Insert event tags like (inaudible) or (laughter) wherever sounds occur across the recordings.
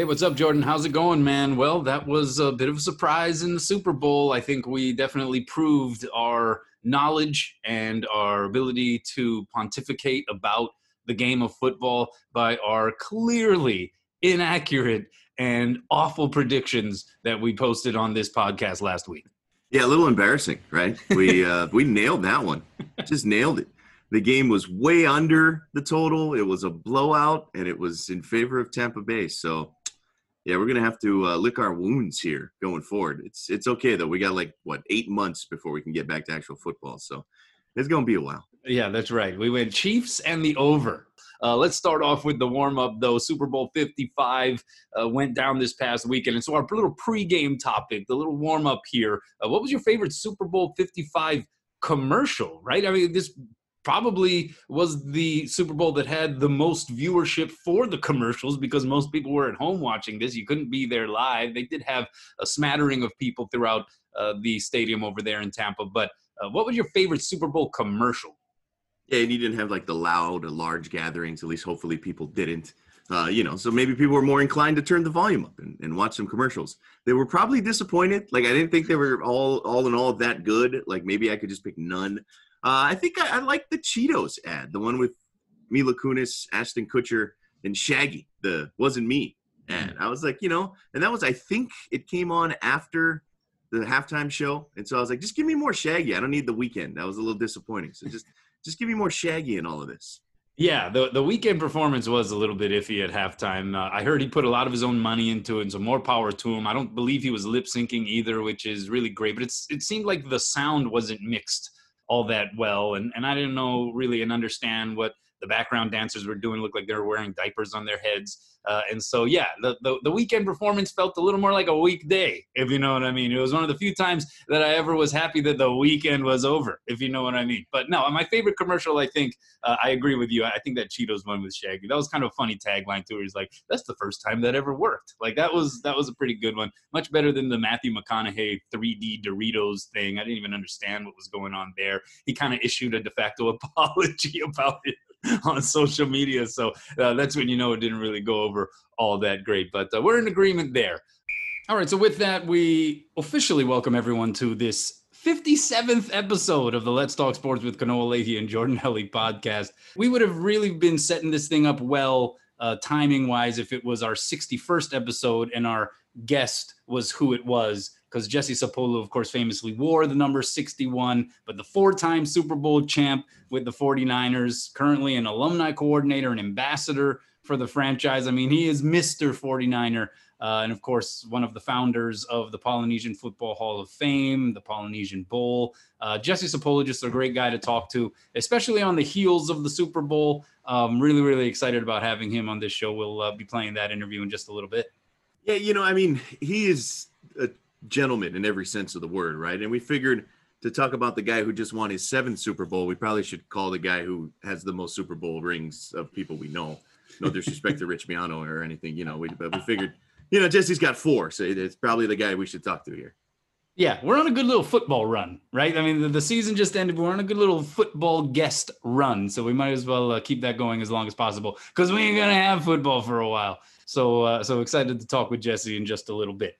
Hey, what's up, Jordan? How's it going, man? Well, that was a bit of a surprise in the Super Bowl. I think we definitely proved our knowledge and our ability to pontificate about the game of football by our clearly inaccurate and awful predictions that we posted on this podcast last week. Yeah, a little embarrassing, right? We (laughs) uh, we nailed that one. Just nailed it. The game was way under the total. It was a blowout, and it was in favor of Tampa Bay. So, yeah, we're gonna have to uh, lick our wounds here going forward. It's it's okay though. We got like what eight months before we can get back to actual football. So, it's gonna be a while. Yeah, that's right. We went Chiefs and the over. Uh, let's start off with the warm up, though. Super Bowl 55 uh, went down this past weekend. And so, our little pregame topic, the little warm up here, uh, what was your favorite Super Bowl 55 commercial, right? I mean, this probably was the Super Bowl that had the most viewership for the commercials because most people were at home watching this. You couldn't be there live. They did have a smattering of people throughout uh, the stadium over there in Tampa. But uh, what was your favorite Super Bowl commercial? Yeah, and you didn't have like the loud, large gatherings. At least, hopefully, people didn't. Uh, you know, so maybe people were more inclined to turn the volume up and, and watch some commercials. They were probably disappointed. Like I didn't think they were all, all in all, that good. Like maybe I could just pick none. Uh, I think I, I like the Cheetos ad, the one with Mila Kunis, Ashton Kutcher, and Shaggy. The wasn't me ad. I was like, you know, and that was I think it came on after the halftime show, and so I was like, just give me more Shaggy. I don't need the Weeknd. That was a little disappointing. So just (laughs) just give me more Shaggy in all of this. Yeah, the the Weeknd performance was a little bit iffy at halftime. Uh, I heard he put a lot of his own money into it, and so more power to him. I don't believe he was lip syncing either, which is really great. But it's it seemed like the sound wasn't mixed all that well, and and I didn't know really and understand what the background dancers were doing. Looked like they were wearing diapers on their heads. Uh, and so, yeah, the, the, the Weeknd performance felt a little more like a weekday, if you know what I mean. It was one of the few times that I ever was happy that the weekend was over, if you know what I mean. But no, my favorite commercial, I think, uh, I agree with you. I think that Cheetos one with Shaggy. That was kind of a funny tagline too. He's like, "That's the first time that ever worked." Like that was that was a pretty good one. Much better than the Matthew McConaughey 3D Doritos thing. I didn't even understand what was going on there. He kind of issued a de facto (laughs) apology about it. (laughs) on social media. So uh, that's when you know it didn't really go over all that great. But uh, we're in agreement there. All right. So with that, we officially welcome everyone to this 57th episode of the Let's Talk Sports with Kanoa Leahey and Jordan Helly podcast. We would have really been setting this thing up well, uh, timing wise, if it was our 61st episode and our guest was who it was because Jesse Sapolu, of course, famously wore the number 61, but the four time Super Bowl champ with the 49ers, currently an alumni coordinator and ambassador for the franchise. I mean, he is Mr. 49er. Uh, and of course, one of the founders of the Polynesian Football Hall of Fame, the Polynesian Bowl. Uh, Jesse Sapolu, just a great guy to talk to, especially on the heels of the Super Bowl. Um, really, really excited about having him on this show. We'll uh, be playing that interview in just a little bit. Yeah, you know, I mean, he is a gentleman in every sense of the word, right? And we figured to talk about the guy who just won his seventh Super Bowl, we probably should call the guy who has the most Super Bowl rings of people we know. No disrespect to Rich Miano or anything, you know. We, but we figured, you know, Jesse's got four, so it's probably the guy we should talk to here. Yeah, we're on a good little football run, right? I mean, the, the season just ended. We're on a good little football guest run, so we might as well uh, keep that going as long as possible because we ain't gonna have football for a while. So, uh, so excited to talk with Jesse in just a little bit.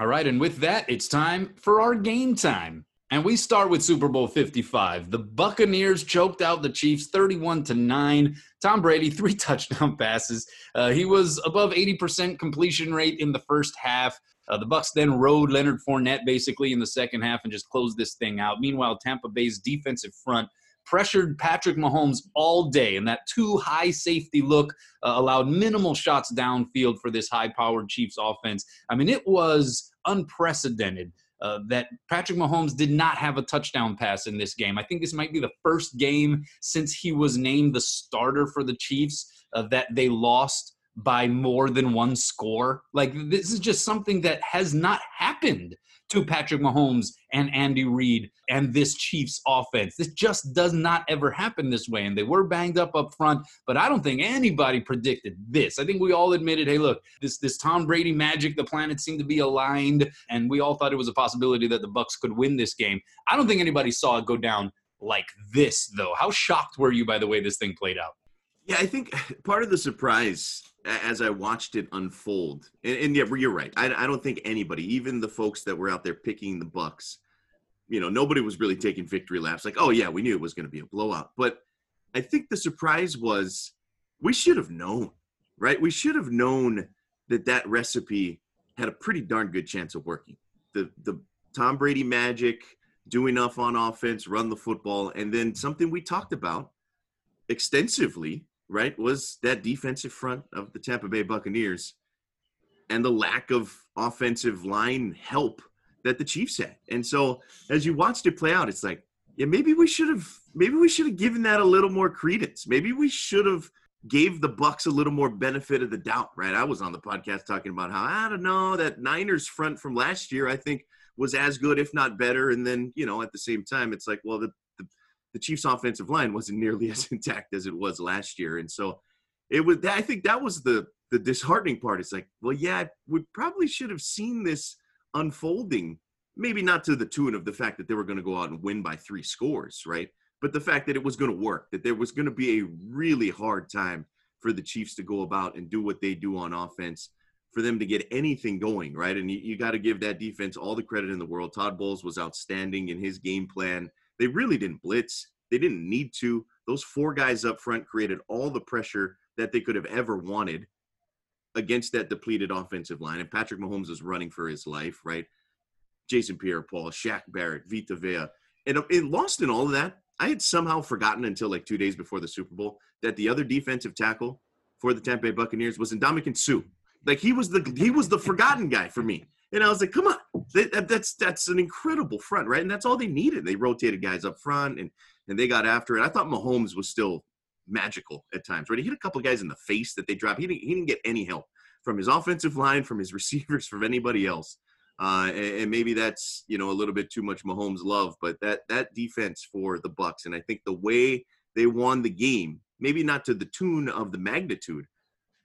All right, and with that, it's time for our game time. And we start with Super Bowl 55. The Buccaneers choked out the Chiefs 31 to 9. Tom Brady, (laughs) three touchdown passes. Uh, he was above 80% completion rate in the first half. Uh, the Bucks then rode Leonard Fournette basically in the second half and just closed this thing out. Meanwhile, Tampa Bay's defensive front pressured Patrick Mahomes all day, and that too high safety look uh, allowed minimal shots downfield for this high powered Chiefs offense. I mean, it was unprecedented. Uh, that Patrick Mahomes did not have a touchdown pass in this game. I think this might be the first game since he was named the starter for the Chiefs uh, that they lost by more than one score. Like, this is just something that has not happened to Patrick Mahomes and Andy Reid and this Chiefs offense. This just does not ever happen this way. And they were banged up up front, but I don't think anybody predicted this. I think we all admitted, hey, look, this this Tom Brady magic, the planets seemed to be aligned, and we all thought it was a possibility that the Bucks could win this game. I don't think anybody saw it go down like this, though. How shocked were you by the way this thing played out? Yeah, I think part of the surprise as I watched it unfold, and, and yeah, you're right. I, I don't think anybody, even the folks that were out there picking the Bucks, you know, nobody was really taking victory laps. Like, oh yeah, we knew it was going to be a blowout. But I think the surprise was we should have known, right? We should have known that that recipe had a pretty darn good chance of working. The the Tom Brady magic, do enough on offense, run the football, and then something we talked about extensively, right, was that defensive front of the Tampa Bay Buccaneers and the lack of offensive line help that the Chiefs had. And so as you watched it play out, it's like, yeah, maybe we should have maybe we should have given that a little more credence. Maybe we should have gave the Bucks a little more benefit of the doubt, right? I was on the podcast talking about how I don't know that Niners front from last year, I think was as good, if not better. And then, you know, at the same time, it's like, well, the, the, Chiefs offensive line wasn't nearly (laughs) as intact as it was last year. And so it was, I think that was the, the disheartening part. It's like, well, yeah, we probably should have seen this unfolding, maybe not to the tune of the fact that they were going to go out and win by three scores, right? But the fact that it was going to work, that there was going to be a really hard time for the Chiefs to go about and do what they do on offense for them to get anything going, right? And you, you got to give that defense all the credit in the world. Todd Bowles was outstanding in his game plan. They really didn't blitz. They didn't need to. Those four guys up front created all the pressure that they could have ever wanted against that depleted offensive line. And Patrick Mahomes is running for his life, right? Jason Pierre-Paul, Shaq Barrett, Vita Vea. And, uh, and lost in all of that, I had somehow forgotten until like two days before the Super Bowl that the other defensive tackle for the Tampa Bay Buccaneers was Ndamukong Suh. Like he was the he was the forgotten guy for me. And I was like, come on, that, that's that's an incredible front, right? And that's all they needed. They rotated guys up front, and and they got after it. I thought Mahomes was still magical at times, right? He hit a couple guys in the face that they dropped. He didn't he didn't get any help from his offensive line, from his (laughs) receivers, from anybody else. Uh, and, and, maybe that's you know a little bit too much Mahomes love, but that that defense for the Bucks, and I think the way they won the game, maybe not to the tune of the magnitude,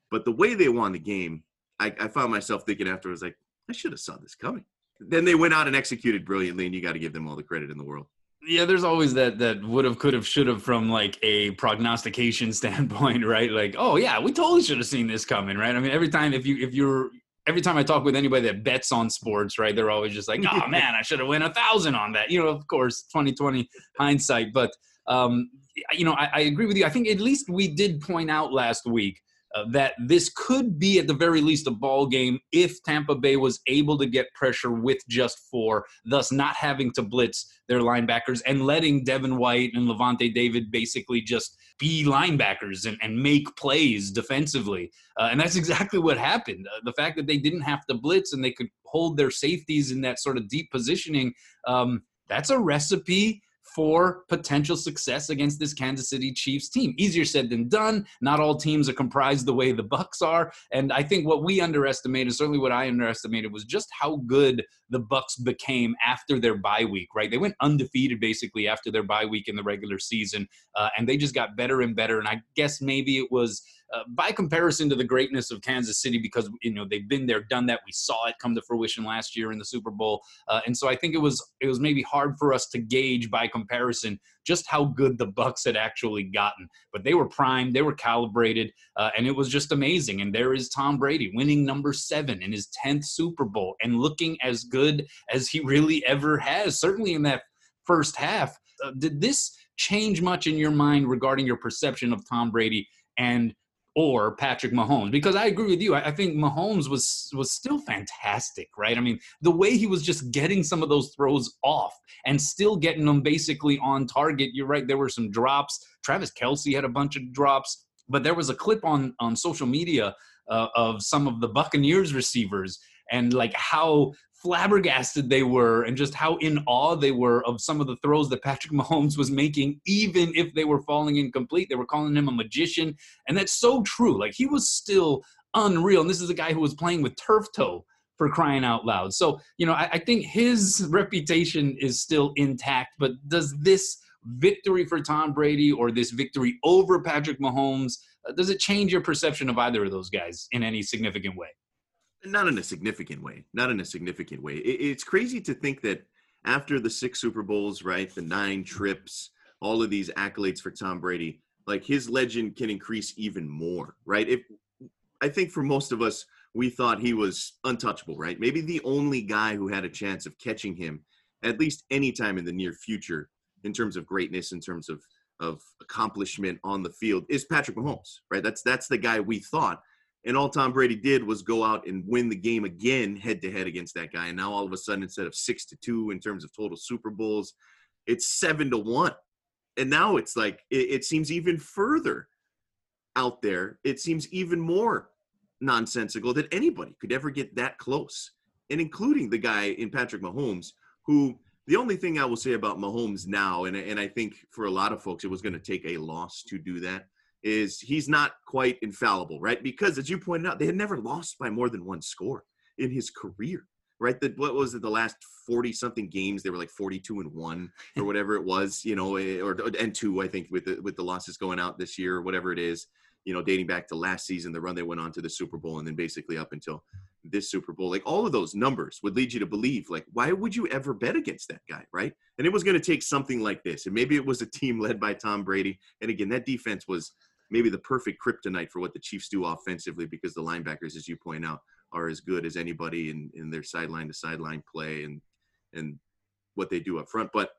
but the way they won the game, I, I found myself thinking afterwards, like I should have saw this coming. Then they went out and executed brilliantly, and you got to give them all the credit in the world. Yeah, there's always that that would have, could have, should have from like a prognostication (laughs) standpoint, right? Like, oh yeah, we totally should have seen this coming, right? I mean, every time if you if you're every time I talk with anybody that bets on sports, right, they're always just like, "Oh man, I should have won a thousand on that." You know, of course, 2020 (laughs) hindsight, but um, you know, I, I, agree with you. I think at least we did point out last week uh, that this could be at the very least a ball game if Tampa Bay was able to get pressure with just four, thus not having to blitz their linebackers and letting Devin White and Lavonte David basically just be linebackers and, and make plays defensively. Uh, and that's (laughs) exactly what happened. Uh, the fact that they didn't have to blitz and they could hold their safeties in that sort of deep positioning, um, that's a recipe for potential success against this Kansas City Chiefs team. Easier said than done. Not all teams are comprised the way the Bucks are, and I think what we underestimated, certainly what I underestimated, was just how good the Bucks became after their bye week. Right, they went undefeated basically after their bye week in the regular season, uh, and they just got better and better. And I guess maybe it was uh, by comparison to the greatness of Kansas City, because you know they've been there, done that. We saw it come to fruition last year in the Super Bowl, uh, and so I think it was it was maybe hard for us to gauge by comparison just how good the Bucks had actually gotten. But they were primed, they were calibrated, uh, and it was just amazing. And there is Tom Brady winning number seven in his tenth Super Bowl and looking as good as he really ever has. Certainly in that first half. Uh, did this change much in your mind regarding your perception of Tom Brady and or Patrick Mahomes because I agree with you. I, think Mahomes was was still fantastic, right? I mean, the way he was just getting some of those throws off and still getting them basically on target. You're right. There were some drops. Travis Kelce had a bunch of drops, but there was a clip on on social media uh, of some of the Buccaneers receivers and like how flabbergasted they were and just how in awe they were of some of the throws that Patrick (laughs) Mahomes was making, even if they were falling incomplete. They were calling him a magician. And that's so true. Like he was still unreal. And this is a guy who was playing with turf toe for crying out loud. So, you know, I, I think his (laughs) reputation is still intact. But does this victory for Tom Brady or this victory over Patrick Mahomes, uh, does it change your perception of either of those guys in any significant way? Not in a significant way. Not in a significant way. It, it's crazy to think that after the six Super Bowls, right, the nine trips, all of these accolades for Tom Brady, like his legend can increase even more, right? If I think for most of us, we thought he was untouchable, right? Maybe the only guy who had a chance of catching him at least any time in the near future in terms of greatness, in terms of of accomplishment on the field is Patrick Mahomes, right? That's that's the guy we thought. And all Tom Brady did was go out and win the game again head to head against that guy. And now all of a sudden, instead of six to two in terms of total Super Bowls, it's seven to one. And now it's like it, it seems even further out there. It seems even more nonsensical that anybody could ever get that close. And including the guy in Patrick Mahomes, who the only thing I will say about Mahomes now, and, and I think for a lot of folks, it was going to take a loss to do that, is he's not quite infallible, right? Because as you pointed out, they had never lost by more than one score in his career, right? That what was it, the last 40 something games, they were like 42 and one (laughs) or whatever it was, you know, eh, or and two, I think, with the, with the losses going out this year or whatever it is you know, dating back to last season, the run they went on to the Super Bowl, and then basically up until this Super Bowl. Like all of those numbers would lead you to believe, like, why would you ever bet against that guy, right? And it was going to take something like this. And maybe it was a team led by Tom Brady. And again, that defense was maybe the perfect kryptonite for what the Chiefs do offensively because the linebackers, as you point out, are as good as anybody in, in their sideline to sideline play and and what they do up front. But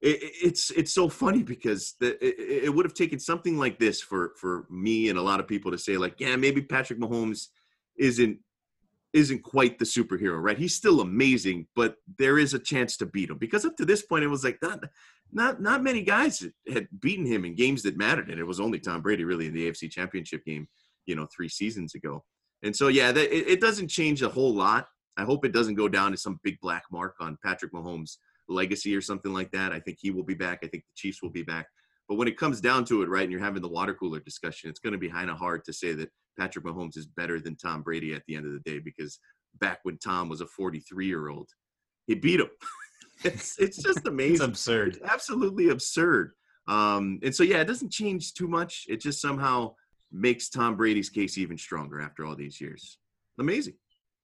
it, it's it's so funny because the, it, it would have taken something like this for for me and a lot of people to say like yeah maybe Patrick Mahomes isn't isn't quite the superhero right he's still amazing but there is a chance to beat him because up to this point it was like not not not many guys had beaten him in games that mattered and it was only Tom Brady really in the AFC Championship game you know three seasons ago and so yeah that, it, it doesn't change a whole lot I hope it doesn't go down to some big black mark on Patrick Mahomes legacy or something like that. I think he will be back. I think the Chiefs will be back. But when it comes down to it, right, and you're having the water cooler discussion, it's going to be kind of hard to say that Patrick Mahomes is better than Tom Brady at the end of the day because back when Tom was a 43 year old, he beat him. (laughs) it's it's just amazing. it's absurd. It's absolutely absurd. Um, and so yeah, it doesn't change too much. It just somehow makes Tom Brady's case even stronger after all these years. Amazing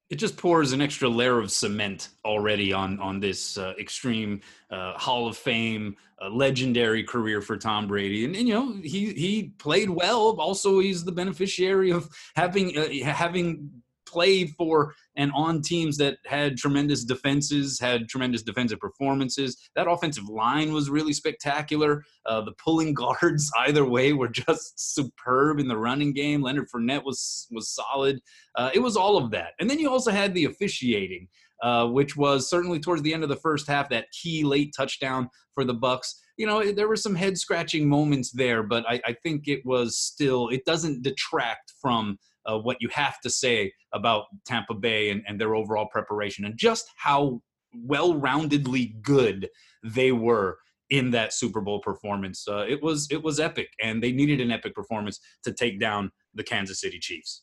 it just pours an extra layer of cement already on on this uh, extreme uh, Hall of Fame, uh, legendary career for Tom Brady, and, and, you know he he played well. Also, he's the beneficiary of having uh, having played for and on teams that had tremendous defenses, had tremendous defensive performances. That offensive line was really spectacular. Uh, the pulling (laughs) guards, either way, were just superb in the running game. Leonard Fournette was was solid. Uh, it was all of that, and then you also had the officiating, uh, which was certainly towards the end of the first half that key late touchdown for the Bucks. You know, there were some head scratching moments there, but I, I think it was still. It doesn't detract from uh, what you have to say about Tampa Bay and, and their overall preparation and just how well roundedly good they were in that Super Bowl performance. Uh, it was it was epic, and they needed an epic performance to take down the Kansas City Chiefs.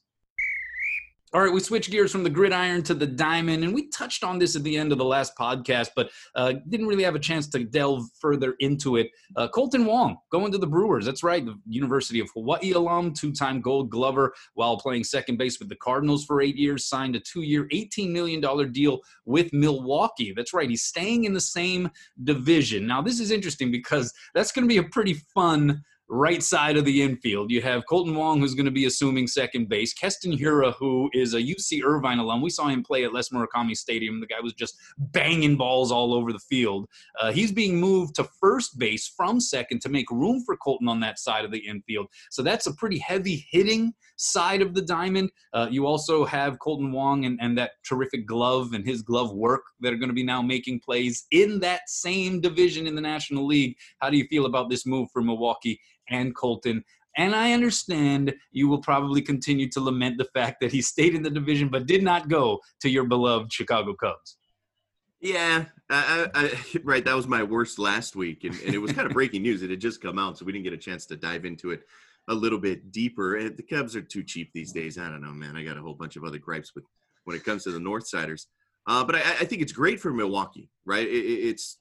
All right, we switch gears from the gridiron to the diamond, and we touched on this at the end of the last podcast, but uh, didn't really have a chance to delve further into it. Uh, Kolten Wong going to the Brewers. That's right, the University of Hawaii alum, two-time Gold Glover, while playing second base with the Cardinals for eight years, signed a two-year, $18 million deal with Milwaukee. That's right, he's staying in the same division. Now, this is interesting because that's going to be a pretty fun right side of the infield. You have Kolten Wong, who's going to be assuming second base. Keston Hiura, who is a UC Irvine alum. We saw him play at Les Murakami Stadium. The guy was just banging balls all over the field. Uh, he's being moved to first base from second to make room for Kolten on that side of the infield. So that's a pretty heavy hitting side of the diamond. Uh, you also have Kolten Wong and, and that terrific glove and his glove work that are going to be now making plays in that same division in the National League. How do you feel about this move for Milwaukee and Kolten. And I understand you will probably continue to lament the fact that he stayed in the division but did not go to your beloved Chicago Cubs. Yeah, I, I, (laughs) right. That was my worst last week, and, and it was kind of breaking news. It had just come out, so we didn't get a chance to dive into it a little bit deeper. And the Cubs are too cheap these days. I don't know, man. I got a whole bunch of other gripes with when it comes to the Northsiders. Uh, but I, I, think it's great for Milwaukee, right? It, it's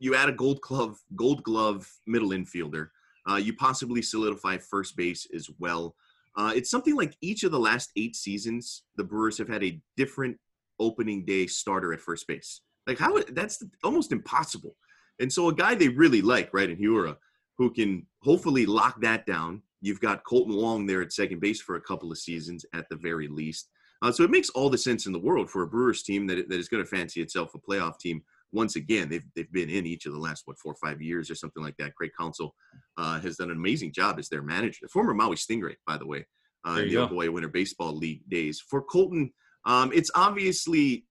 you add a Gold Glove, Gold Glove middle infielder. Uh, you possibly solidify first base as well. Uh, it's something like each of the last eight seasons, the Brewers have had a different opening day starter at first base. Like how that's almost impossible. And so a guy they really like, right, in Hiura, who can hopefully lock that down. You've got Kolten Wong there at second base for a couple of seasons at the very least. Uh, so it makes all the sense in the world for a Brewers team that, that is going to fancy itself a playoff team. Once again, they've, they've been in each of the last, what, four or five years or something like that. Craig Counsell uh, has done an amazing job as their manager. The former Maui Stingray, by the way, uh, the Hawaii Winter Baseball League days. For Kolten, um, it's obviously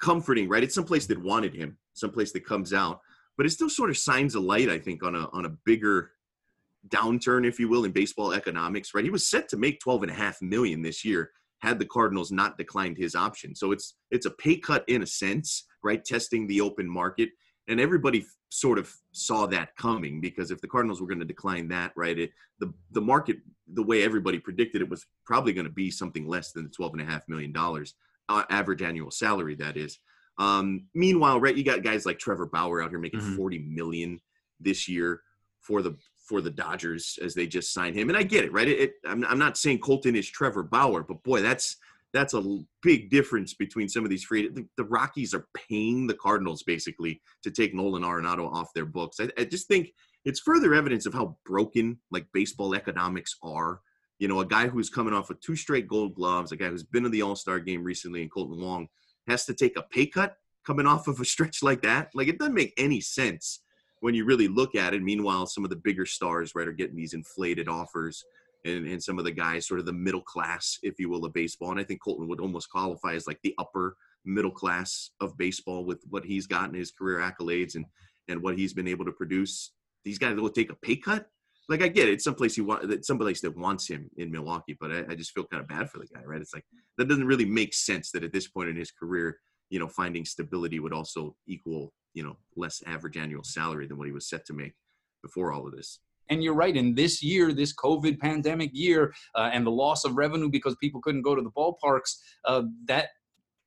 comforting, right? It's someplace that wanted him, someplace that comes out, but it still sort of shines a light, I think, on a on a bigger downturn, if you will, in baseball economics, right? He was set to make 12 and a half million this year had the Cardinals not declined his option. So it's it's a pay cut in a sense, right? Testing the open market. And everybody sort of saw that coming because if the Cardinals were going to decline that, right, it, the the market, the way everybody predicted it, was probably going to be something less than the twelve and a half million dollars uh, average annual salary. That is. Um, meanwhile, right, you got guys like Trevor Bauer out here making mm-hmm. forty million this year for the for the Dodgers as they just signed him. And I get it, right? It, it, I'm, I'm not saying Kolten is Trevor Bauer, but boy, that's that's a big difference between some of these free. The, the Rockies are paying the Cardinals basically to take Nolan Arenado off their books. I, I just think it's further evidence of how broken like baseball economics are. You know, a guy who's coming off of two straight Gold Gloves, a guy who's been in the All Star game recently, and Kolten Wong has to take a pay cut coming off of a stretch (laughs) like that. Like it doesn't make any sense when you really look at it. Meanwhile, some of the bigger stars, right, are getting these inflated offers, and, and some of the guys, sort of the middle class, if you will, of baseball. And I think Kolten would almost qualify as like the upper middle class of baseball with what he's gotten his career accolades and and what he's been able to produce. These guys will take a pay cut. Like I get it, someplace you want that someplace that wants him in Milwaukee, but I, I just feel kind of bad for the guy, right? It's like that doesn't really make sense that at this point in his career, you know, finding stability would also equal you know less average annual salary than what he was set to make before all of this. And you're right. In this year, this COVID pandemic year, uh, and the loss of revenue because people couldn't go to the ballparks, uh, that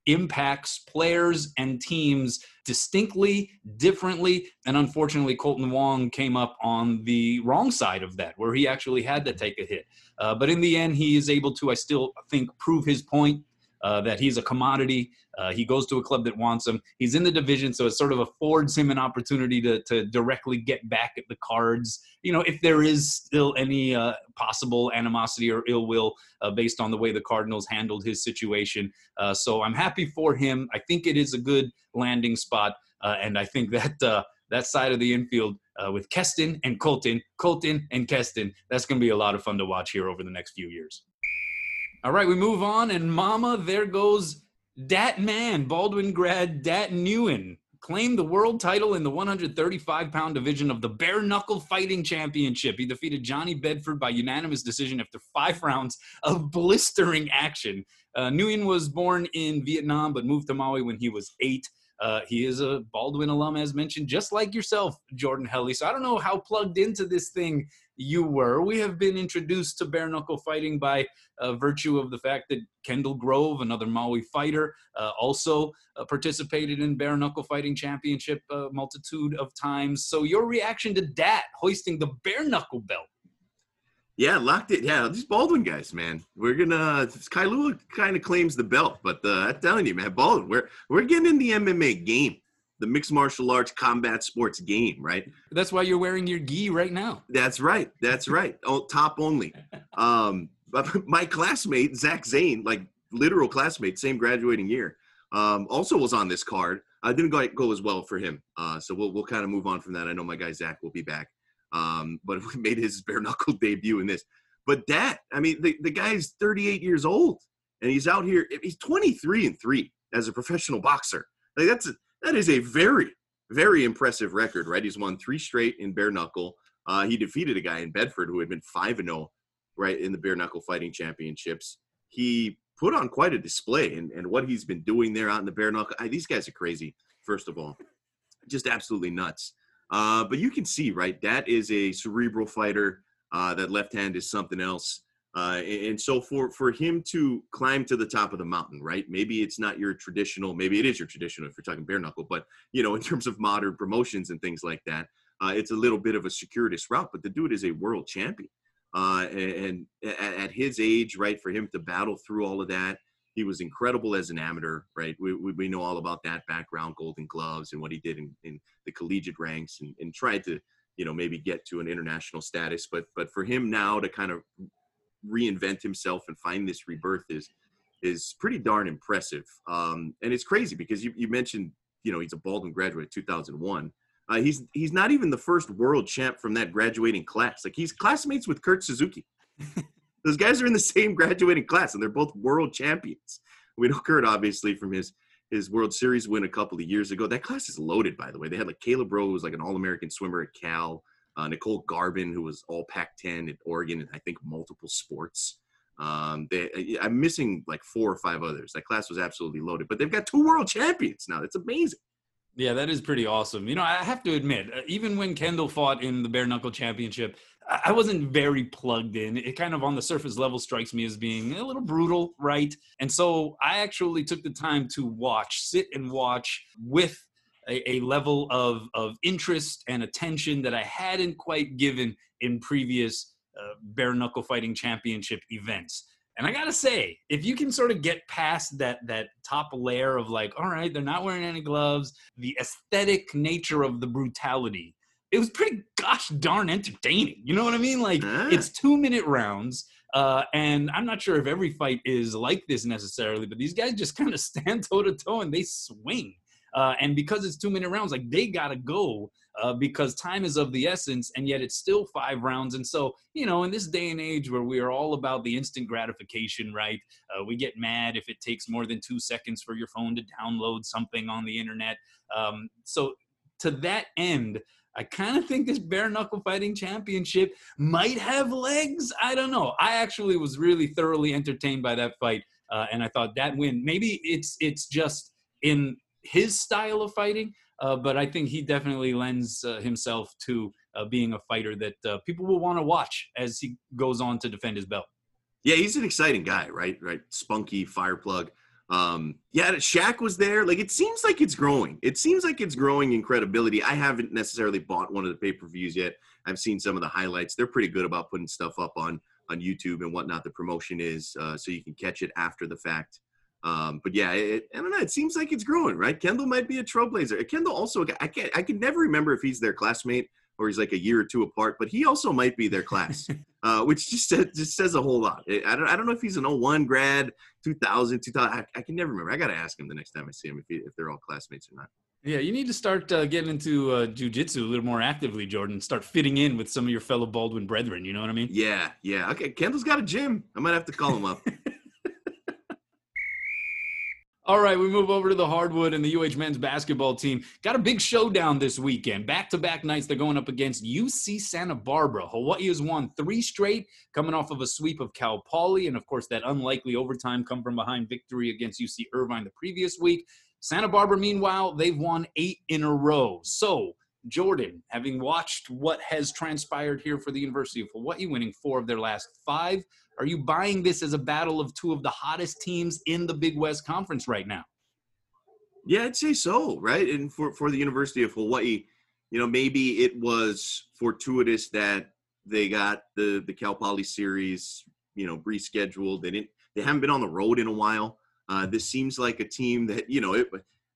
impacts players and teams distinctly, differently. And unfortunately, Kolten Wong came up on the wrong side of that, where he actually had to take a hit. Uh, but in the end, he is able to, I still think, prove his point uh, that he's a commodity. Uh, he goes to a club that wants him. He's in the division, so it sort of affords him an opportunity to, to directly get back at the cards. You know, if there is still any uh, possible animosity or ill will uh, based on the way the Cardinals handled his situation. Uh, so I'm happy for him. I think it is a good landing spot, uh, and I think that that side of the infield uh, with Keston and Kolten, Kolten and Keston. That's going to be a lot of fun to watch here over the next few years. All right, we move on, and Mama, there goes Dat Man, Baldwin grad Dat Nguyen, claimed the world title in the 135 pound division of the Bare Knuckle Fighting Championship. He defeated Johnny Bedford by unanimous decision after five rounds of blistering action. Uh, Nguyen was born in Vietnam but moved to Maui when he was eight. Uh, he is a Baldwin alum, as mentioned, just like yourself, Jordan Helly. So I don't know how plugged into this thing you were. We have been introduced to bare knuckle fighting by uh, virtue of the fact that Kendall Grove, another Maui fighter, uh, also uh, participated in bare knuckle fighting championship a uh, multitude of times. So your reaction to that, hoisting the bare knuckle belt? Yeah, locked it. Yeah, these Baldwin guys, man. We're gonna. Kailua kind of claims the belt, but uh, I'm telling you, man, Baldwin, we're we're getting in the MMA game the mixed martial arts combat sports game, right? That's why you're wearing your gi right now. That's right. That's right. Oh, top only. Um, but (laughs) my classmate Zach Zane, like literal classmate, same graduating year, um, also was on this card. I uh, didn't go, go as well for him, uh, so we'll we'll kind of move on from that. I know my guy Zach will be back, um, but (laughs) we made his bare knuckle debut in this. But that, I mean, the the guy's 38 years old, and he's out here. He's 23 and three as a professional boxer. Like that's that is a very, very impressive record, right? He's won three straight in bare knuckle. Uh, he defeated a guy in Bedford who had been 5 and 0, right, in the bare knuckle fighting championships. He put on quite a display, and, and what he's been doing there out in the bare knuckle. I, these guys are crazy, first of all. Just absolutely nuts. Uh, but you can see, right, that is a cerebral fighter. Uh, that left hand is something else. Uh, and so for for him to climb to the top of the mountain, right? Maybe it's not your traditional. Maybe it is your traditional if you're talking bare knuckle, but you know, (laughs) in terms of modern promotions and things like that, uh, it's a little bit of a circuitous route. But the dude is a world champion, uh, and, and at his age, right, for him to battle through all of that, he was incredible as an amateur, right? We, we, we know all about that background, Golden Gloves, and what he did in, in the collegiate ranks, and, and tried to you know, maybe get to an international status. But but for him now to kind of reinvent himself and find this rebirth is is pretty darn impressive. Um, and it's crazy because you, you mentioned, you know, he's a Baldwin graduate 2001. Uh, he's he's not even the first world champ from that graduating class. Like he's classmates with Kurt Suzuki. (laughs) Those guys are in the same graduating class, and they're both world champions. We know Kurt obviously from his his World Series win a couple of years ago. That class is loaded, by the way. They had like Caleb Rowe, who was like an All American swimmer at Cal. Uh, Nicole Garvin, who was All Pac-10 at Oregon, and I think multiple sports. Um, they, I'm missing like four or five others. That class was absolutely loaded, but they've got two world champions now. That's amazing. Yeah, that is pretty awesome. You know, I have to admit, uh, even when Kendall fought in the bare knuckle championship, I wasn't very plugged in. It kind of on the surface level strikes me as being a little brutal, right? And so I actually took the time to watch, sit and watch with a, a level of, of interest and attention that I hadn't quite given in previous uh, bare knuckle fighting championship events. And I gotta say, if you can sort of get past that that top layer of like, all right, they're not wearing any gloves, the aesthetic nature of the brutality, it was pretty gosh darn entertaining. You know what I mean? Like ah. it's two minute rounds. Uh, and I'm not sure if every fight is like this necessarily, but these guys just (laughs) kind of stand toe to toe and they swing. Uh, and because it's two minute rounds, like they gotta go uh, because time is of the essence, and yet it's still five rounds. And so, you know, in this day and age where we are all about the instant gratification, right? Uh, we get mad if it takes more than two seconds for your phone to download something on the internet. Um, so, to that end, I kind of think this bare knuckle fighting championship might have legs. I don't know. I actually was really thoroughly entertained by that fight, uh, and I thought that win. Maybe it's it's just in his style of fighting, uh, but I think he definitely lends uh, himself to uh, being a fighter that uh, people will want to watch as he goes on to defend his belt. Yeah, he's an exciting guy, right? Right, spunky fireplug. Um, yeah, Shaq was there. Like, it seems like it's growing. It seems like it's growing in credibility. I haven't necessarily bought one of the pay per views yet. I've seen some of the highlights. They're pretty good about putting stuff up on on YouTube and whatnot. The promotion is uh, so you can catch it after the fact. Um, but yeah, it, I don't know. It seems like it's growing, right? Kendall might be a trailblazer. Kendall also, I can't, I can never remember if he's their classmate or he's like a year or two apart, but he also might be their class, (laughs) uh, which just says, just says a whole lot. I don't, I don't know if he's an 01 grad, 2000, 2000. I, I can never remember. I got to ask him the next time I see him if, he, if they're all classmates or not. Yeah, you need to start uh, getting into uh, jujitsu a little more actively, Jordan. Start fitting in with some of your fellow Baldwin brethren. You know what I mean? Yeah, yeah. Okay, Kendall's got a gym. I might have to call him up. (laughs) All right, we move over to the hardwood and the UH men's basketball team. Got a big showdown this weekend. Back to back nights, they're going up against UC Santa Barbara. Hawaii has won three straight, coming off of a sweep of Cal Poly, and of course, that unlikely overtime come from behind victory against UC Irvine the previous week. Santa Barbara, meanwhile, they've won eight in a row. So, Jordan, having watched what has transpired here for the University of Hawaii, winning four of their last five, are you buying this as a battle of two of the hottest teams in the Big West Conference right now? Yeah, I'd say so, right? And for, for the University of Hawaii, you know, maybe it was fortuitous that they got the the Cal Poly series, you know, rescheduled. They didn't they haven't been on the road in a while. Uh, this seems like a team that, you know, it,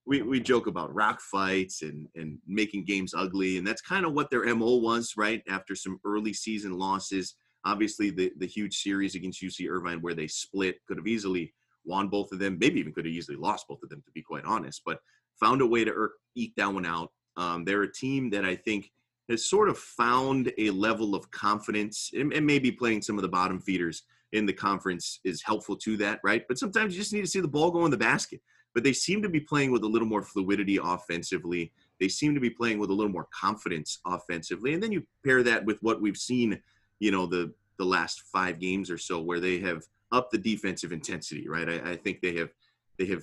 we, we joke about rock fights and, and making games ugly. And that's kind of what their MO was, right? After some early season losses. Obviously, the, the huge series against UC Irvine where they split could have easily won both of them, maybe even could have easily lost both of them, to be quite honest, but found a way to eke that one out. Um, they're a team that I think has sort of found a level of confidence and, and maybe playing some of the bottom feeders in the conference is helpful to that, right? But sometimes you just need to see the ball go in the basket. But they seem to be playing with a little more fluidity offensively. They seem to be playing with a little more confidence offensively. And then you pair that with what we've seen you know the the last five games or so where they have upped the defensive intensity right? I, I, think they have they have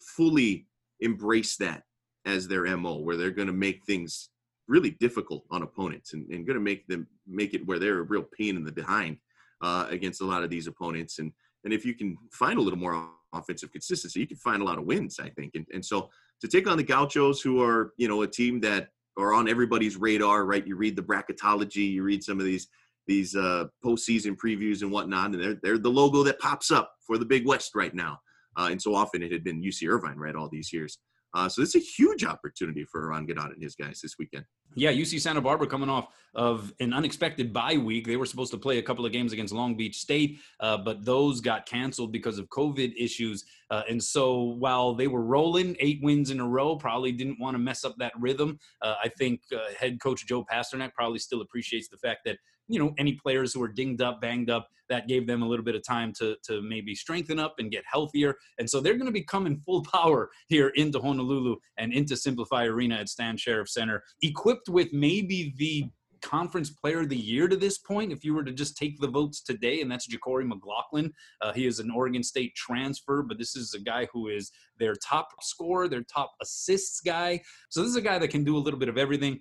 fully embraced that as their mo where they're going to make things really difficult on opponents and, and going to make them make it where they're a real pain in the behind uh, against a lot of these opponents. And and if you can find a little more offensive consistency you can find a lot of wins i think. And, and so to take on the gauchos who are you know a team that or on everybody's radar, right? You read the bracketology, you read some of these these uh, postseason previews and whatnot, and they're they're the logo that pops up for the Big West right now. Uh, and so often it had been UC Irvine, right, all these years. Uh, so it's a huge opportunity for Eran Ganot and his guys this weekend. Yeah, UC Santa Barbara coming off of an unexpected bye week. They were supposed to play a couple of games against Long Beach State, uh, but those got canceled because of COVID issues. Uh, and so while they were rolling eight wins in a row, probably didn't want to mess up that rhythm. Uh, I think uh, head coach Joe Pasternak probably still appreciates the fact that you know any players who are dinged up, banged up, that gave them a little bit of time to to maybe strengthen up and get healthier. And so they're going to be coming full (laughs) power here into Honolulu and into SimpliFi Arena at Stan Sheriff Center, equipped with maybe the conference player of the year to this point if you were to just take the votes today and that's JaQuori mclaughlin. Uh, he is an oregon state transfer but this is a guy who is their top scorer their top assists guy. So this is a guy that can do a little bit of everything.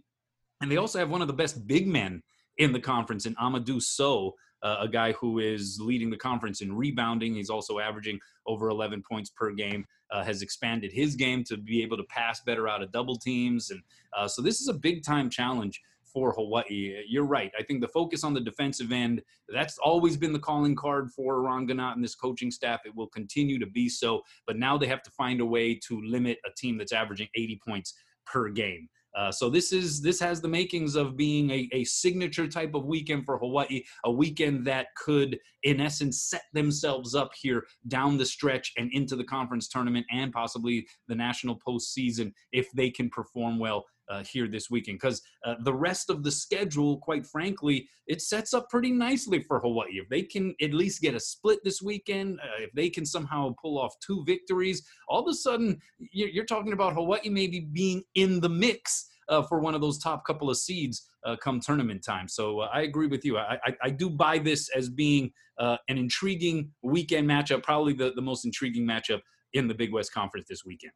And they also have one of the best big men in the conference And Amadou Sow, uh, a guy who is leading the conference in rebounding. He's also averaging over 11 points per game. Uh, has expanded his game to be able to pass better out of double teams, and uh, so this is a big time challenge for Hawaii. You're right. I think the focus on the defensive end, that's always been the calling card for Eran Ganot and this coaching staff. It will continue to be so. But now they have to find a way to limit a team that's averaging 80 points per game. Uh, so this is this has the makings of being a, a signature type of weekend for Hawaii, a weekend that could, in essence, set themselves up here down the stretch and into the conference tournament and possibly the national postseason if they can perform well uh, here this weekend because uh, the rest of the schedule, quite frankly, it sets up pretty nicely for Hawaii. If they can at least get a split this weekend, uh, if they can somehow pull off two victories, all of a sudden you're, you're talking about Hawaii maybe being in the mix. Uh, for one of those top couple of seeds uh, come tournament time. So uh, I agree with you. I, I, I, do buy this as being an intriguing weekend matchup, probably the, the most intriguing matchup in the Big West Conference this weekend.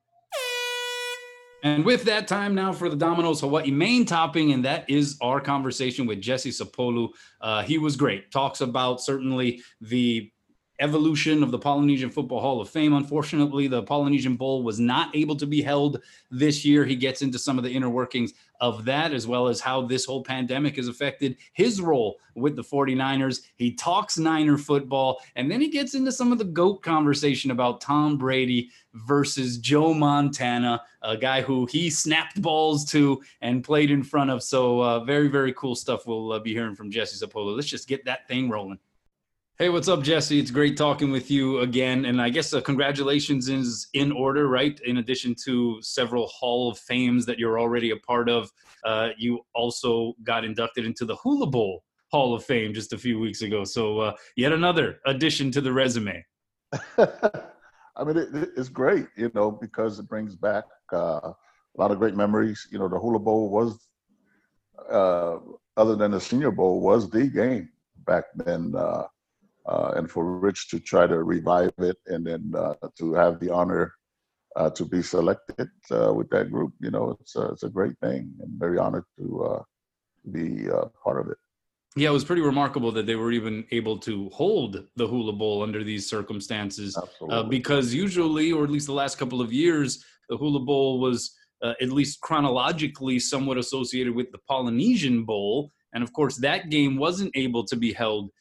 And with that time now for the Domino's Hawaii main topping, and that is our conversation with Jesse Sapolu. Uh, he was great. Talks about certainly the evolution of the Polynesian Football Hall of Fame. Unfortunately, the Polynesian Bowl was not able to be held this year. He gets into some of the inner workings of that, as well as how this whole pandemic has affected his role with the 49ers. He talks Niner football, and then he gets into some of the GOAT conversation about Tom Brady versus Joe Montana, a guy who he snapped balls to and played in front of. So, uh, very, very cool stuff we'll uh, be hearing from Jesse Sapolu. Let's just get that thing rolling. Hey, what's up, Jesse? It's great talking with you again. And I guess uh, congratulations is in order, right? In addition to several Hall of Fames that you're already a part of, uh, you also got inducted into the Hula Bowl Hall of Fame just a few weeks ago. So, uh, yet another addition to the resume. (laughs) I mean, it, it's great, you know, because it brings back uh, a lot of great memories. You know, the Hula Bowl was, uh, other than the Senior Bowl, was the game back then uh, and for Rich to try to revive it and then uh, to have the honor uh, to be selected uh, with that group, you know, it's a, it's a great thing and very honored to uh, be uh, part of it. Yeah, it was pretty remarkable that they were even able to hold the Hula Bowl under these circumstances. because usually, or at least the last couple of years, the Hula Bowl was at least chronologically somewhat associated with the Polynesian Bowl. And of course, that game wasn't able to be held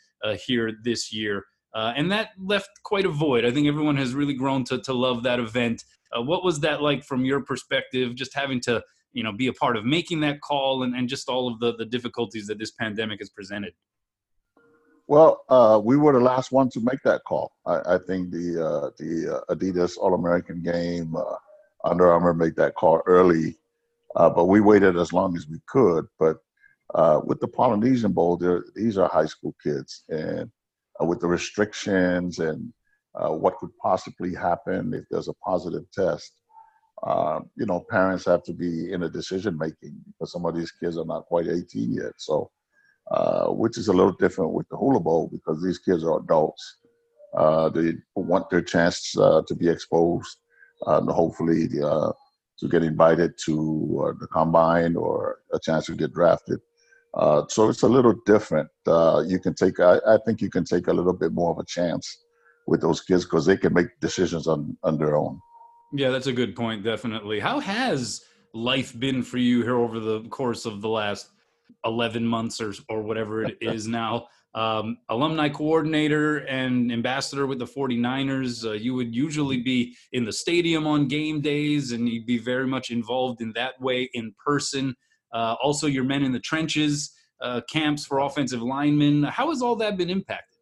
here this year. Uh, and that left quite a void. I think everyone has really grown to, to love that event. Uh, what was that like from your perspective, just having to you know be a part of making that call and, and just all of the, the difficulties that this pandemic has presented? Well, uh, we were the last one to make that call. I, I think the uh, the uh, Adidas All American game, uh, Under Armour made that call early, uh, but we waited as long as we could. But uh, with the Polynesian Bowl, these are high school kids, and uh, with the restrictions and uh, what could possibly happen if there's a positive test, uh, you know, parents have to be in a decision making because some of these kids are not quite 18 yet. So, uh, which is a little different with the Hula Bowl because these kids are adults. Uh, they want their chance to be exposed, and hopefully to get invited to the combine or a chance to get drafted. Uh, so it's a little different. Uh, you can take, I, I, think you can take a little bit more of a chance with those kids because they can make decisions on, on their own. Yeah, that's a good point, definitely. How has life been for you here over the course of the last 11 months or, or whatever it (laughs) is now? um, alumni coordinator and ambassador with the 49ers. Uh, you would usually be in the stadium on game days and you'd be very much involved in that way in person. Uh, also, your men in the trenches, uh, camps for offensive linemen. How has all that been impacted?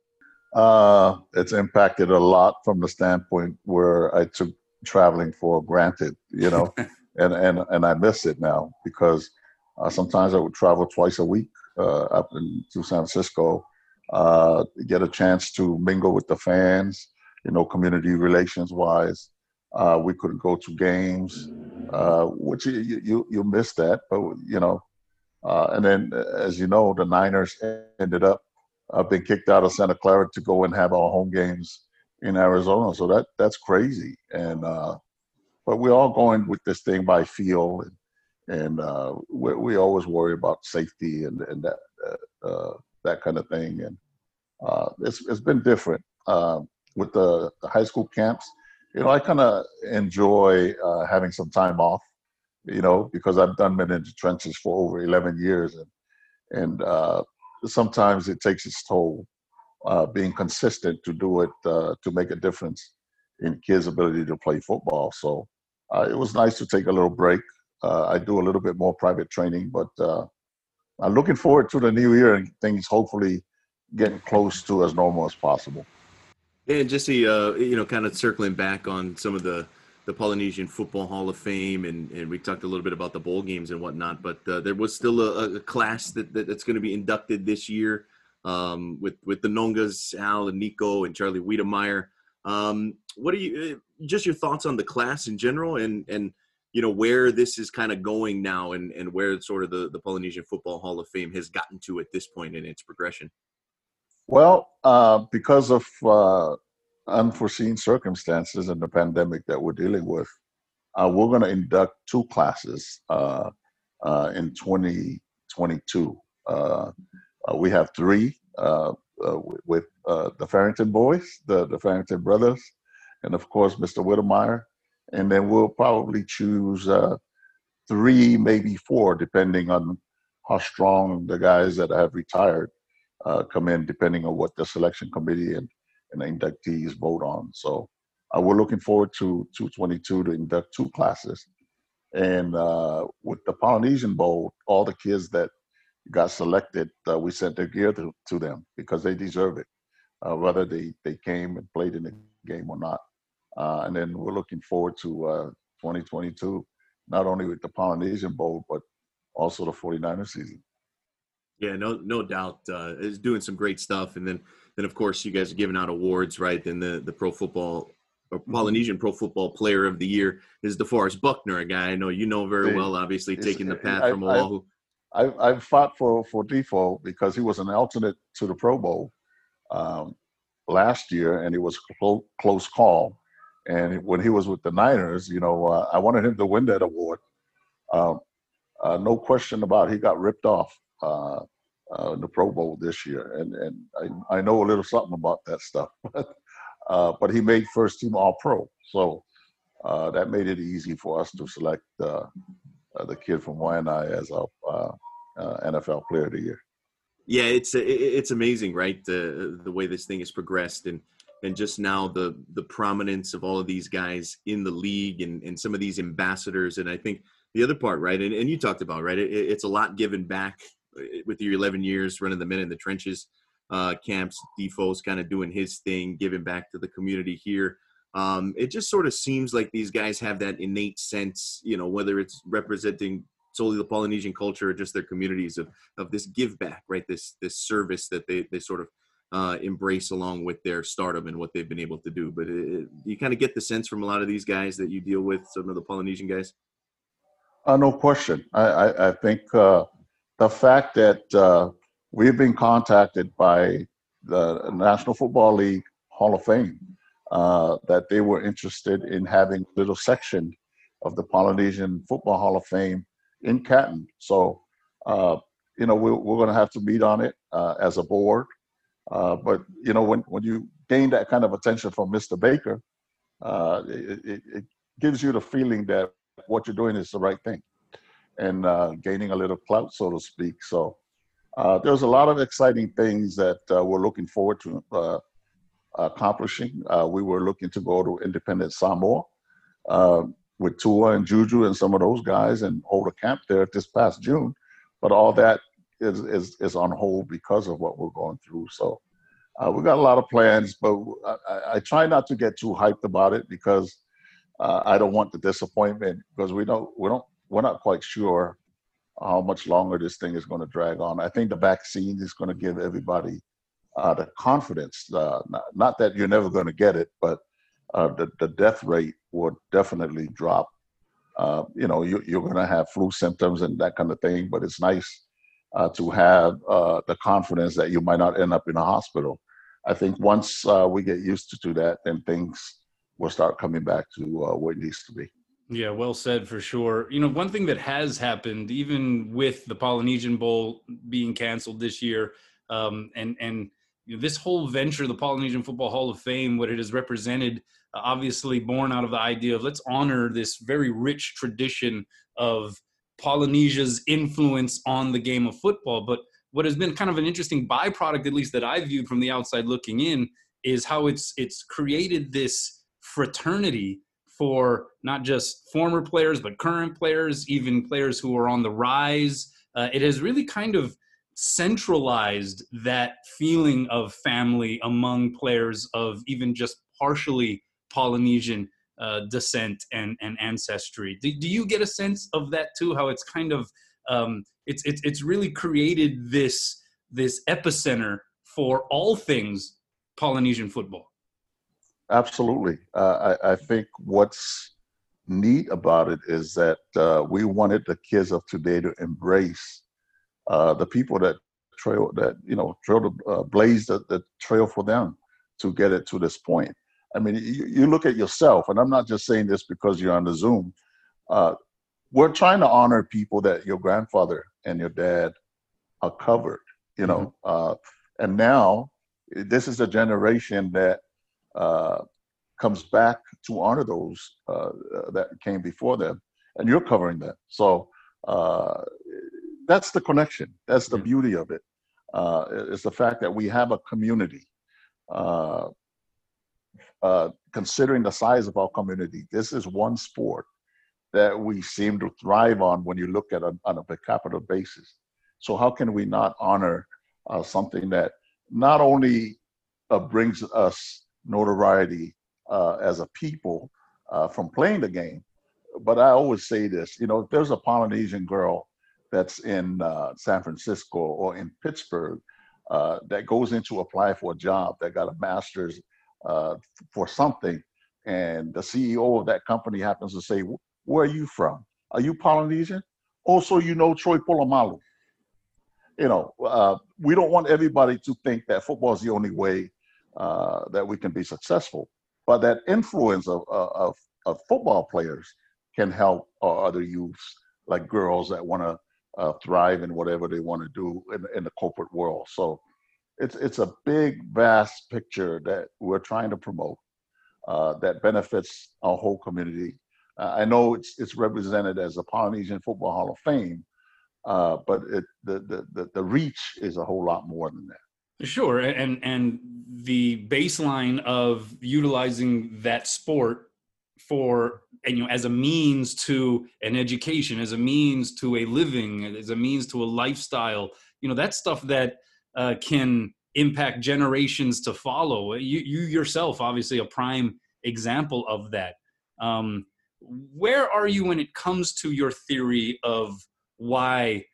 Uh, it's impacted a lot from the standpoint where I took traveling for granted, you know, (laughs) and, and, and I miss it now because uh, sometimes I would travel twice a week uh, up into San Francisco uh, get a chance to mingle with the fans, you know, community relations wise. Uh, we could go to games, uh, which you, you, you miss that, but you know, uh, and then as you know, the Niners ended up uh, being kicked out of Santa Clara to go and have our home games in Arizona. So that that's crazy. And uh, but we're all going with this thing by feel, and, and uh, we, we always worry about safety and and that uh, that kind of thing. And uh, it's it's been different uh, with the, the, high school camps. You know, I kind of enjoy uh, having some time off. You know, because I've done been in the trenches for over 11 years, and and uh, sometimes it takes its toll uh, being consistent to do it uh, to make a difference in kids' ability to play football. So it was nice to take a little break. I do a little bit more private training, but I'm looking forward to the new year and things hopefully getting close to as normal as possible. And just uh, you know, kind of circling back on some of the the Polynesian Football Hall of Fame, and, and we talked a little bit about the bowl games and whatnot. But uh, there was still a, a class that, that, that's going to be inducted this year um, with with the Nogas, Al and Niko and Charlie Wedemeyer. Um, what are you uh, just your thoughts on the class in general, and and you know where this is kind of going now, and and where sort of the the Polynesian Football Hall of Fame has gotten to at this point in its progression. Well, uh, because of uh, unforeseen circumstances and the pandemic that we're dealing with, uh, we're going to induct two classes uh, uh, in 2022. Uh, we have three with the Farrington boys, the, the Farrington brothers, and of course, Mr. Wedemeyer. And then we'll probably choose three, maybe four, depending on how strong the guys that have retired uh, come in depending on what the selection committee and, and the inductees vote on. So uh, we're looking forward to 222 to induct two classes. And uh, with the Polynesian Bowl, all the kids that got selected, uh, we sent their gear to, to them because they deserve it, uh, whether they, they came and played in the game or not. Uh, and then we're looking forward to 2022, not only with the Polynesian Bowl, but also the 49er season. Yeah, no, no doubt. Uh, is doing some great stuff, and then, then of course, you guys are giving out awards, right? Then the the Pro Football or mm-hmm. Polynesian Pro Football Player of the Year is DeForest Buckner, a guy I know you know very well. Obviously, taking the path I, from Oahu. I, I fought for for Defo because he was an alternate to the Pro Bowl um, last year, and it was a close, close call. And when he was with the Niners, you know, uh, I wanted him to win that award. Um, uh, no question about it, he got ripped off uh, uh, the Pro Bowl this year, and and I, I know a little something about that stuff. But (laughs) uh, but he made first team All Pro, so uh, that made it easy for us to select uh, uh, the kid from Waianae as our NFL Player of the Year. Yeah, it's it's amazing, right? The the way this thing has progressed and and just now the the prominence of all of these guys in the league and, and some of these ambassadors and i think the other part right and, and you talked about right it, it's a lot given back with your 11 years running the men in the trenches uh, camps, Defoe's kind of doing his thing, giving back to the community here. Um, it just sort of seems like these guys have that innate sense, you know, whether it's representing solely the Polynesian culture or just their communities of of this give back, right? This this service that they they sort of uh, embrace along with their stardom and what they've been able to do. But it, you kind of get the sense from a lot of these guys that you deal with, some of the Polynesian guys. Uh, no question. I I, I think uh, the fact that uh, we've been contacted by the National Football League Hall of Fame uh, that they were interested in having a little section of the Polynesian Football Hall of Fame in Canton. So, uh, you know, we're, we're going to have to meet on it uh, as a board. Uh, but, you know, when, when you gain that kind of attention from Mr. Baker, uh, it, it, it gives you the feeling that what you're doing is the right thing and uh, gaining a little clout, so to speak. So uh, there's a lot of exciting things that uh, we're looking forward to uh, accomplishing. Uh, we were looking to go to Independent Samoa um, with Tua and Juju and some of those guys and hold a camp there this past June, but all that is is, is on hold because of what we're going through. So uh, we got a lot of plans, but I, I, try not to get too hyped about it because uh, I don't want the disappointment because we don't we don't we're not quite sure how much longer this thing is going to drag on. I think the vaccine is going to give everybody uh, the confidence. Uh, not, not, that you're never going to get it, but uh, the the death rate will definitely drop. Uh, you know, you, you're going to have flu symptoms and that kind of thing, but it's nice uh, to have uh, the confidence that you might not end up in a hospital. I think once we get used to, to that, then things will start coming back to where it needs to be. Yeah, well said for sure. You know, one thing that has happened, even with the Polynesian Bowl being canceled this year, um, and and you know, this whole venture, the Polynesian Football Hall of Fame, what it has represented, uh, obviously born out of the idea of let's honor this very rich tradition of Polynesia's influence on the game of football. But what has been kind of an interesting byproduct, at least that I viewed from the outside looking in, is how it's it's created this fraternity for not just former players, but current players, even players who are on the rise. Uh, it has really kind of centralized that feeling of family among players of even just partially Polynesian uh, descent and, and ancestry. Do, do, you get a sense of that too? How it's kind of um, it's, it's it's really created this this epicenter for all things Polynesian football. Absolutely. Uh, I, I, think what's neat about it is that uh, we wanted the kids of today to embrace uh, the people that trail that you know trail the uh, blaze the, the, trail for them to get it to this point. I mean, you, you, look at yourself, and I'm not just saying this because you're on the Zoom. Uh, we're trying to honor people that your grandfather and your dad are covered. You know, mm-hmm. Uh, and now this is a generation that uh, comes back to honor those uh, that came before them, and you're covering that. So uh, that's the connection. That's the beauty of it. Uh, it's the fact that we have a community. Uh, considering the size of our community, this is one sport that we seem to thrive on when you look at it on a per capita basis. So how can we not honor uh, something that not only uh, brings us notoriety uh, as a people uh, from playing the game. But I always say this, you know, if there's a Polynesian girl that's in uh, San Francisco or in Pittsburgh uh, that goes in to apply for a job that got a master's uh, for something, and the CEO of that company happens to say, "Where are you from? Are you Polynesian?" Also, you know Troy Polamalu. You know, uh, we don't want everybody to think that football is the only way uh, that we can be successful. But that influence of, uh, of, of football players can help uh, other youths, like girls that want to uh, thrive in whatever they want to do in, in the corporate world. So it's it's a big, vast picture that we're trying to promote uh, that benefits our whole community. Uh, I know it's it's represented as a Polynesian Football Hall of Fame, uh, but it, the, the the the reach is a whole lot more than that. Sure, and and the baseline of utilizing that sport for and you know as a means to an education, as a means to a living, as a means to a lifestyle, you know that stuff that uh, can impact generations to follow. You you yourself, obviously, a prime example of that. Um, where are you when it comes to your theory of why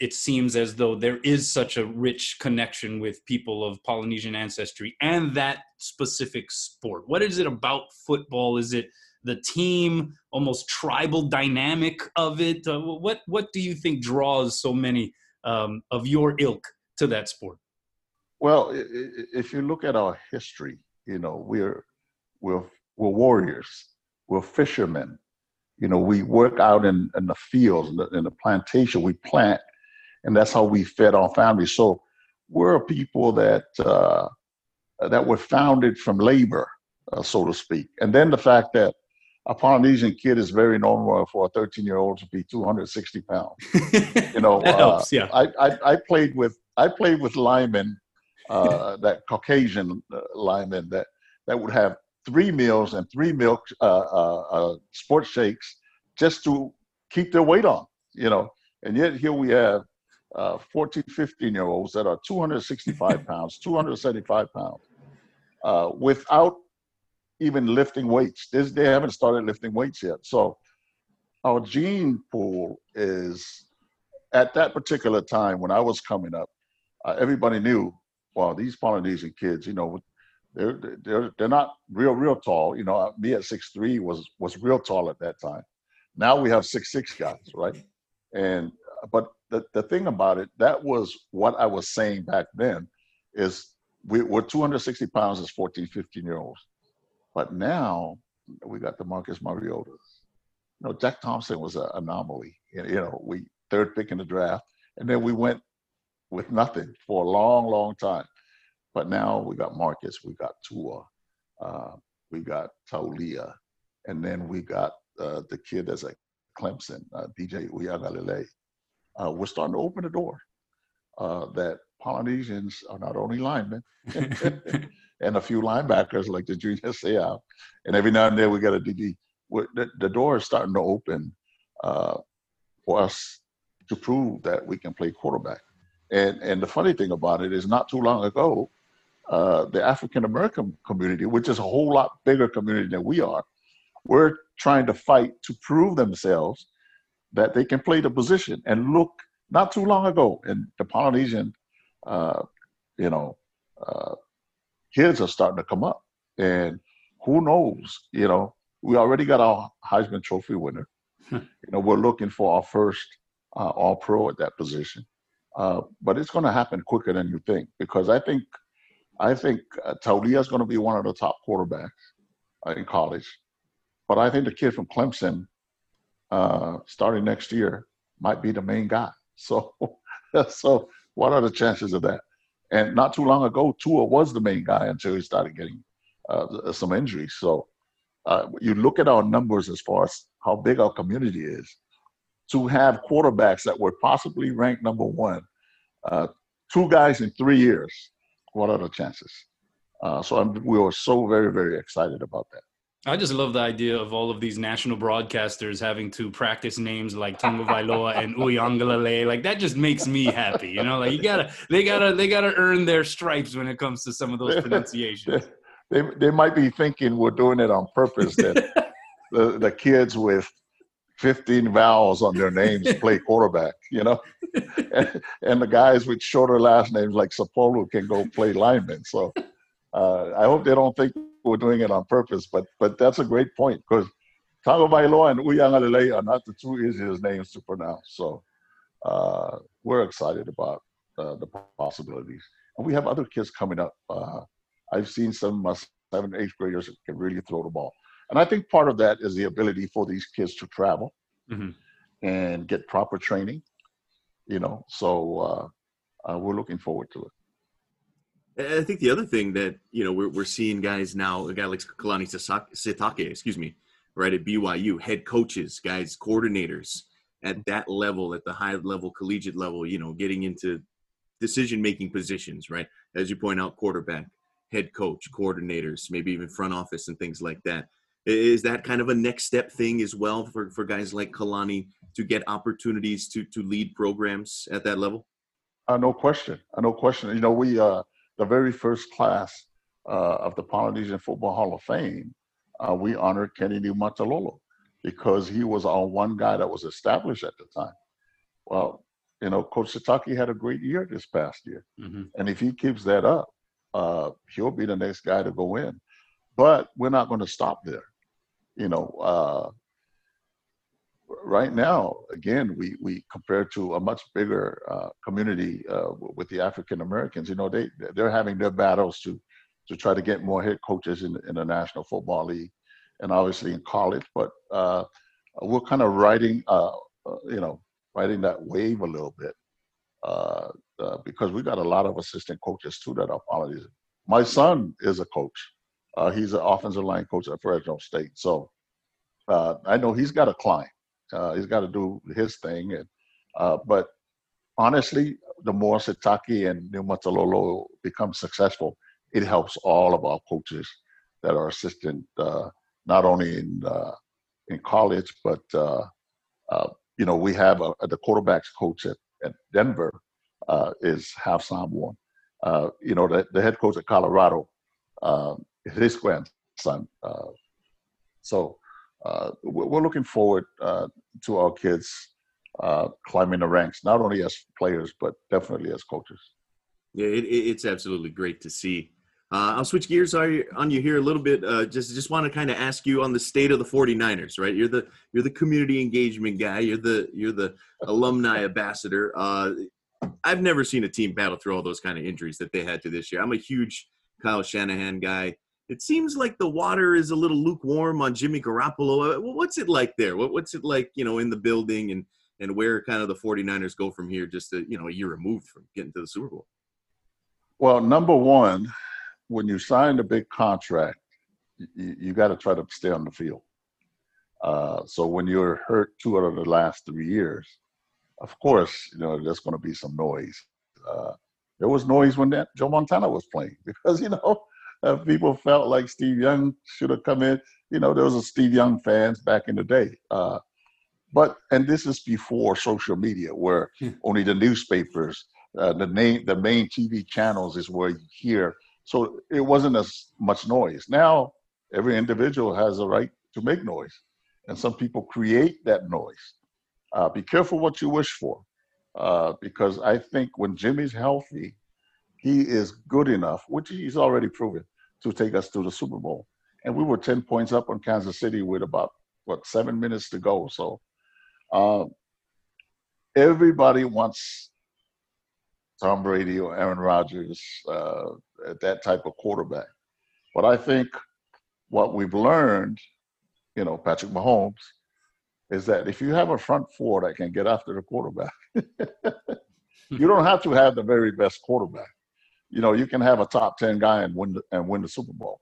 it seems as though there is such a rich connection with people of Polynesian ancestry and that specific sport. What is it about football? Is it the team, almost tribal dynamic of it? Uh, what what do you think draws so many um, of your ilk to that sport? Well, if you look at our history, you know we're we're we're warriors, we're fishermen. You know, we work out in, in the fields, in the, in the plantation. We plant and that's how we fed our families. So we're a people that uh, that were founded from labor, uh, so to speak. And then the fact that a Polynesian kid is very normal for a 13 year old to be 260 pounds. (laughs) You know, that uh, helps. Yeah. I, I, I played with I played with linemen, uh, (laughs) that Caucasian uh, linemen that that would have three meals and three milk uh, uh, uh, sports shakes just to keep their weight on. You know, and yet here we have uh, 14, 15 year olds that are 265 (laughs) pounds, 275 pounds, uh, without even lifting weights. This, they haven't started lifting weights yet. So our gene pool is at that particular time when I was coming up, uh, everybody knew, well, these Polynesian kids, you know, they're they're they're not real real tall. You know, me at six three was was real tall at that time. Now we have six six guys, right? And but the the thing about it, that was what I was saying back then, is we, we're 260 pounds as 14, 15 year olds. But now we got the Marcus Mariota. You know, Jack Thompson was an anomaly. You know, we third pick in the draft, and then we went with nothing for a long, long time. But now we got Marcus, we got Tua, uh, we got Taulia, and then we got uh, the kid that's at Clemson, uh, DJ Uiagalelei. Uh, we're starting to open the door uh, that Polynesians are not only linemen (laughs) and a few linebackers like the junior Seau, and every now and then we got a DB. The, the, door is starting to open uh, for us to prove that we can play quarterback. And and the funny thing about it is, not too long ago, uh, the African American community, which is a whole lot bigger community than we are, we're trying to fight to prove themselves that they can play the position. And look, not too long ago, and the Polynesian, uh, you know, uh, kids are starting to come up. And who knows, you know, we already got our Heisman Trophy winner. you know, we're looking for our first uh, All Pro at that position. Uh, but it's going to happen quicker than you think because I think I think uh, Taulia is going to be one of the top quarterbacks uh, in college. But I think the kid from Clemson, uh, starting next year, might be the main guy. (laughs) So, so what are the chances of that? And not too long ago, Tua was the main guy until he started getting uh, some injuries. So, uh, you look at our numbers as far as how big our community is. To have quarterbacks that were possibly ranked number one, uh, two guys in three years what are the chances? Uh, so I'm, we were so very, very excited about that. I just love the idea of all of these national broadcasters having to practice names like Tagovailoa and Uiagalelei. Like that just makes me happy. You know, like you gotta, they gotta, they gotta earn their stripes when it comes to some of those pronunciations. (laughs) they, they might be thinking we're doing it on purpose. That (laughs) the, the kids with 15 vowels on their names play quarterback, you know? and, and, the guys with shorter last names like Sapolu can go play lineman. So uh, I hope they don't think we're doing it on purpose, but but that's a great point because Tagovailoa and Uiagalelei are not the two easiest names to pronounce. So uh, we're excited about uh, the possibilities. And we have other kids coming up. Uh, I've seen some uh, seven, eighth graders that can really throw the ball. And I think part of that is the ability for these kids to travel mm-hmm. and get proper training. You know, so uh, uh, we're looking forward to it. I think the other thing that you know we're we're seeing guys now, a guy like Kalani Sitake, excuse me, right at BYU, head coaches, guys, coordinators at mm-hmm. that level, at the high level, collegiate level, you know, getting into decision making positions, right? As you point out, quarterback, head coach, coordinators, maybe even front office and things like that. Is that kind of a next step thing as well for, for guys like Kalani to get opportunities to to lead programs at that level? Uh, no question. Uh, no question. You know, we uh, the very first class uh, of the Polynesian Football Hall of Fame, uh, we honored Ken Niumatalolo because he was our one guy that was established at the time. Well, you know, Coach Sitake had a great year this past year, mm-hmm. and if he keeps that up, uh, he'll be the next guy to go in. But we're not going to stop there you know, uh, right now, again, we we compare to a much bigger uh, community uh, with the African Americans. You know, they they're having their battles to to try to get more head coaches in, in the National Football League, and obviously in college. But uh, we're kind of riding, uh, uh, you know, riding that wave a little bit uh, because we got a lot of assistant coaches too that are Polynesians. My son is a coach. He's an offensive line coach at Fresno State. So I know he's got a climb. Uh, he's got to do his thing, and uh, but honestly, the more Sitake and Niumatalolo become successful, it helps all of our coaches that are assistant, uh, not only in uh, in college, but uh, uh, you know we have a, the quarterbacks coach at, at Denver is half Samoan. You know the, the head coach at Colorado, is his grandson. so we're looking forward to our kids climbing the ranks, not only as players but definitely as coaches. Yeah, it, it's absolutely great to see. Uh, I'll switch gears on you here a little bit. Uh, just just want to kind of ask you on the state of the 49ers, right? You're the you're the community engagement guy. You're the you're the alumni (laughs) ambassador. Uh, I've never seen a team battle through all those kind of injuries that they had to this year. I'm a huge Kyle Shanahan guy. It seems like the water is a little lukewarm on Jimmy Garoppolo. Uh, what's it like there? What's it like, you know, in the building and and where kind of the 49ers go from here just to, you know, a year removed from getting to the Super Bowl? Well, number one, when you sign a big contract, you, you got to try to stay on the field. Uh, so when you're hurt two out of the last three years, of course, you know there's going to be some noise. Uh, there was noise when that Joe Montana was playing (laughs) because you know uh, people felt like Steve Young should have come in. You know there was a Steve Young fans back in the day. Uh, but and this is before social media, where hmm. only the newspapers, uh, the name, the main TV channels is where you hear so it wasn't as much noise. Now every individual has a right to make noise, and some people create that noise. Uh, be careful what you wish for, uh, because I think when Jimmy's healthy, he is good enough, which he's already proven, to take us to the Super Bowl. And we were 10 points up on Kansas City with about, what, seven minutes to go. So uh, everybody wants Tom Brady or Aaron Rodgers, uh, that type of quarterback. But I think what we've learned, you know, Patrick Mahomes, is that if you have a front four that can get after the quarterback, (laughs) you don't have to have the very best quarterback. You know, you can have a top ten guy and win the, and win the Super Bowl.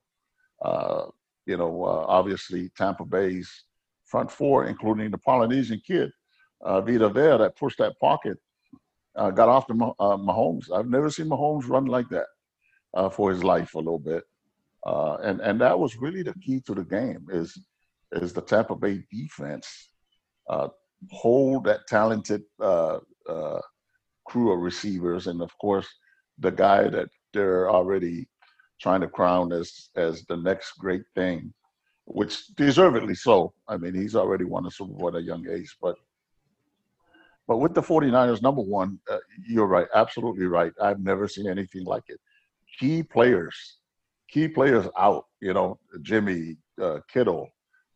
Uh, you know, uh, obviously Tampa Bay's front four, including the Polynesian kid, uh, Vita Vea, that pushed that pocket, uh, got off the uh, Mahomes. I've never seen Mahomes run like that uh, for his life a little bit. Uh, and and that was really the key to the game is is the Tampa Bay defense uh, hold that talented uh, uh, crew of receivers, and of course the guy that they're already trying to crown as as the next great thing, which deservedly so. I mean, he's already won a Super Bowl at a young age, but but with the 49ers, number one, uh, you're right, absolutely right. I've never seen anything like it key players, key players out. You know, Jimmy uh, Kittle,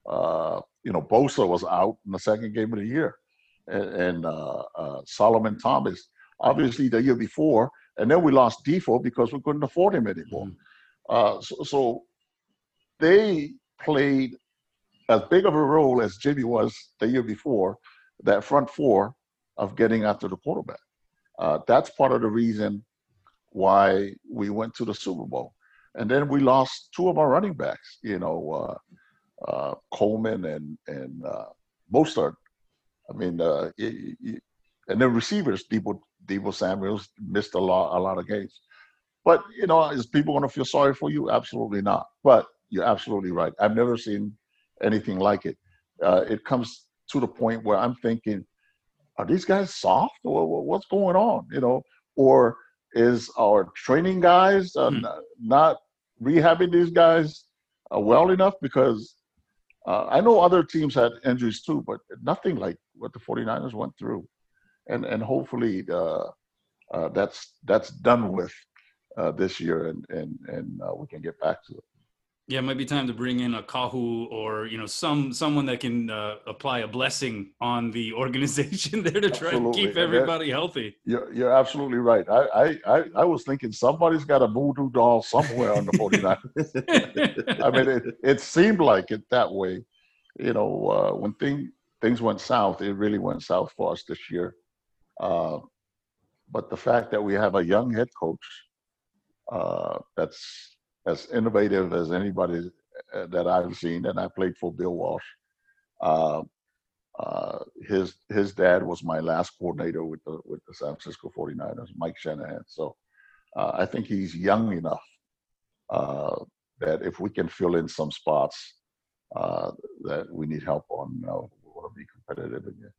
uh, you know, Bosa was out in the second game of the year, and, and uh, uh Solomon Thomas, obviously the year before, and then we lost Defoe because we couldn't afford him anymore. Mm-hmm. So, so they played as big of a role as Jimmy was the year before, that front four of getting after the quarterback. Uh, that's part of the reason why we went to the Super Bowl. And then we lost two of our running backs, you know, uh, uh, Coleman and and uh, Mostert. I mean, uh, it, it, and then receivers, Deebo, Deebo Samuels missed a lot a lot of games. But you know, is people going to feel sorry for you? Absolutely not. But you're absolutely right. I've never seen anything like it. Uh, it comes to the point where I'm thinking, are these guys soft or what's going on? You know, or is our training guys uh, mm. not rehabbing these guys uh, well enough because uh, I know other teams had injuries too, but nothing like what the 49ers went through. And and hopefully uh, uh, that's that's done with uh, this year and and and we can get back to it. Yeah, it might be time to bring in a kahu or you know some someone that can uh, apply a blessing on the (laughs) organization there to try absolutely. to keep everybody that, healthy. You're, you're absolutely right. I, I I was thinking somebody's got a voodoo doll somewhere on the 49. (laughs) I mean, it, it seemed like it that way. You know, uh, when thing, things went south, it really went south for us this year. Uh, but the fact that we have a young head coach uh, that's as innovative as anybody uh, that I've seen, and I played for Bill Walsh. Uh, uh, his his dad was my last coordinator with the with the San Francisco 49ers, Mike Shanahan. So I think he's young enough that if we can fill in some spots that we need help on, we want to be competitive again.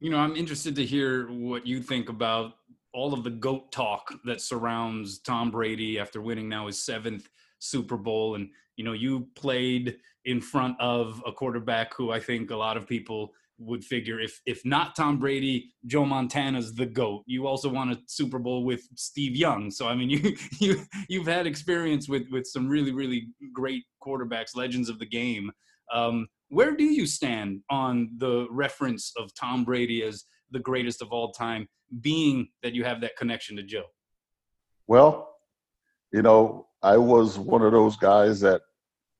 You know, I'm interested to hear what you think about all of the goat talk that surrounds Tom Brady after winning now his seventh Super Bowl, and you know, you played in front of a quarterback who I think a lot of people would figure if if not Tom Brady, Joe Montana's the goat. You also won a Super Bowl with Steve Young, so I mean (laughs) you you you've had experience with with some really really great quarterbacks, legends of the game. Um, where do you stand on the reference of Tom Brady as the greatest of all time, being that you have that connection to Joe? Well, you know, I was one of those guys that,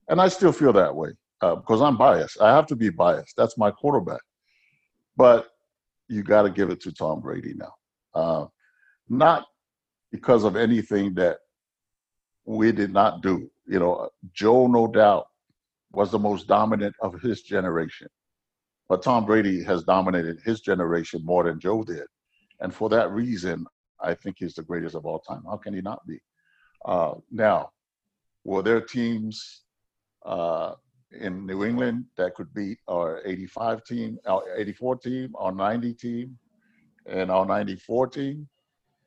and I still feel that way because uh, I'm biased. I have to be biased. That's my quarterback. But you got to give it to Tom Brady now. Uh, not because of anything that we did not do. You know, Joe, no doubt, was the most dominant of his generation. But Tom Brady has dominated his generation more than Joe did. And for that reason, I think he's the greatest of all time. How can he not be? Uh, now, were there teams uh, in New England that could beat our 85 team, our 84 team, our 90 team, and our 94 team?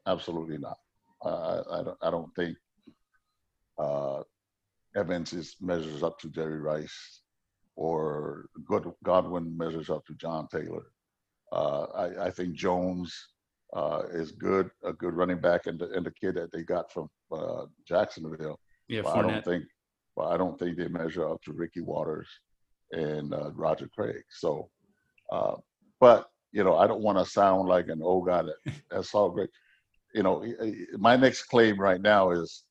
Absolutely not. Uh, I, don't, I don't think uh, Evans is, measures up to Jerry Rice or Godwin measures up to John Taylor. Uh, I, I, think Jones uh, is good, a good running back, and the, and the kid that they got from uh, Jacksonville. Yeah, I don't think, but I don't think they measure up to Ricky Watters and uh, Roger Craig. So, uh, but you know, I don't want to sound like an old guy that that's all great. You know, my next claim right now is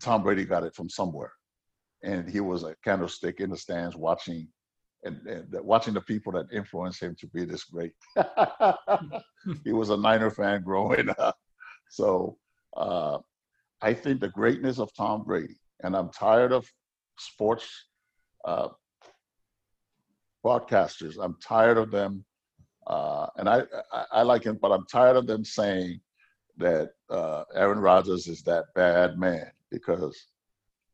Tom Brady got it from somewhere, and he was a candlestick in the stands watching and, and, watching the people that influenced him to be this great. (laughs) he was a Niner fan growing (laughs) up. So uh, I think the greatness of Tom Brady, and I'm tired of sports uh, broadcasters. I'm tired of them, uh, and I, I, I like him, but I'm tired of them saying that uh, Aaron Rodgers is that bad man because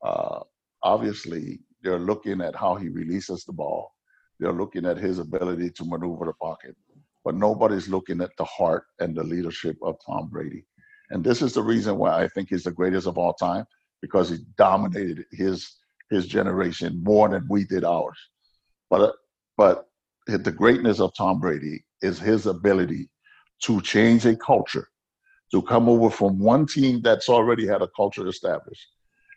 uh, obviously they're looking at how he releases the ball. They're looking at his ability to maneuver the pocket, but nobody's looking at the heart and the leadership of Tom Brady. And this is the reason why I think he's the greatest of all time because he dominated his his generation more than we did ours. But but the greatness of Tom Brady is his ability to change a culture, to come over from one team that's already had a culture established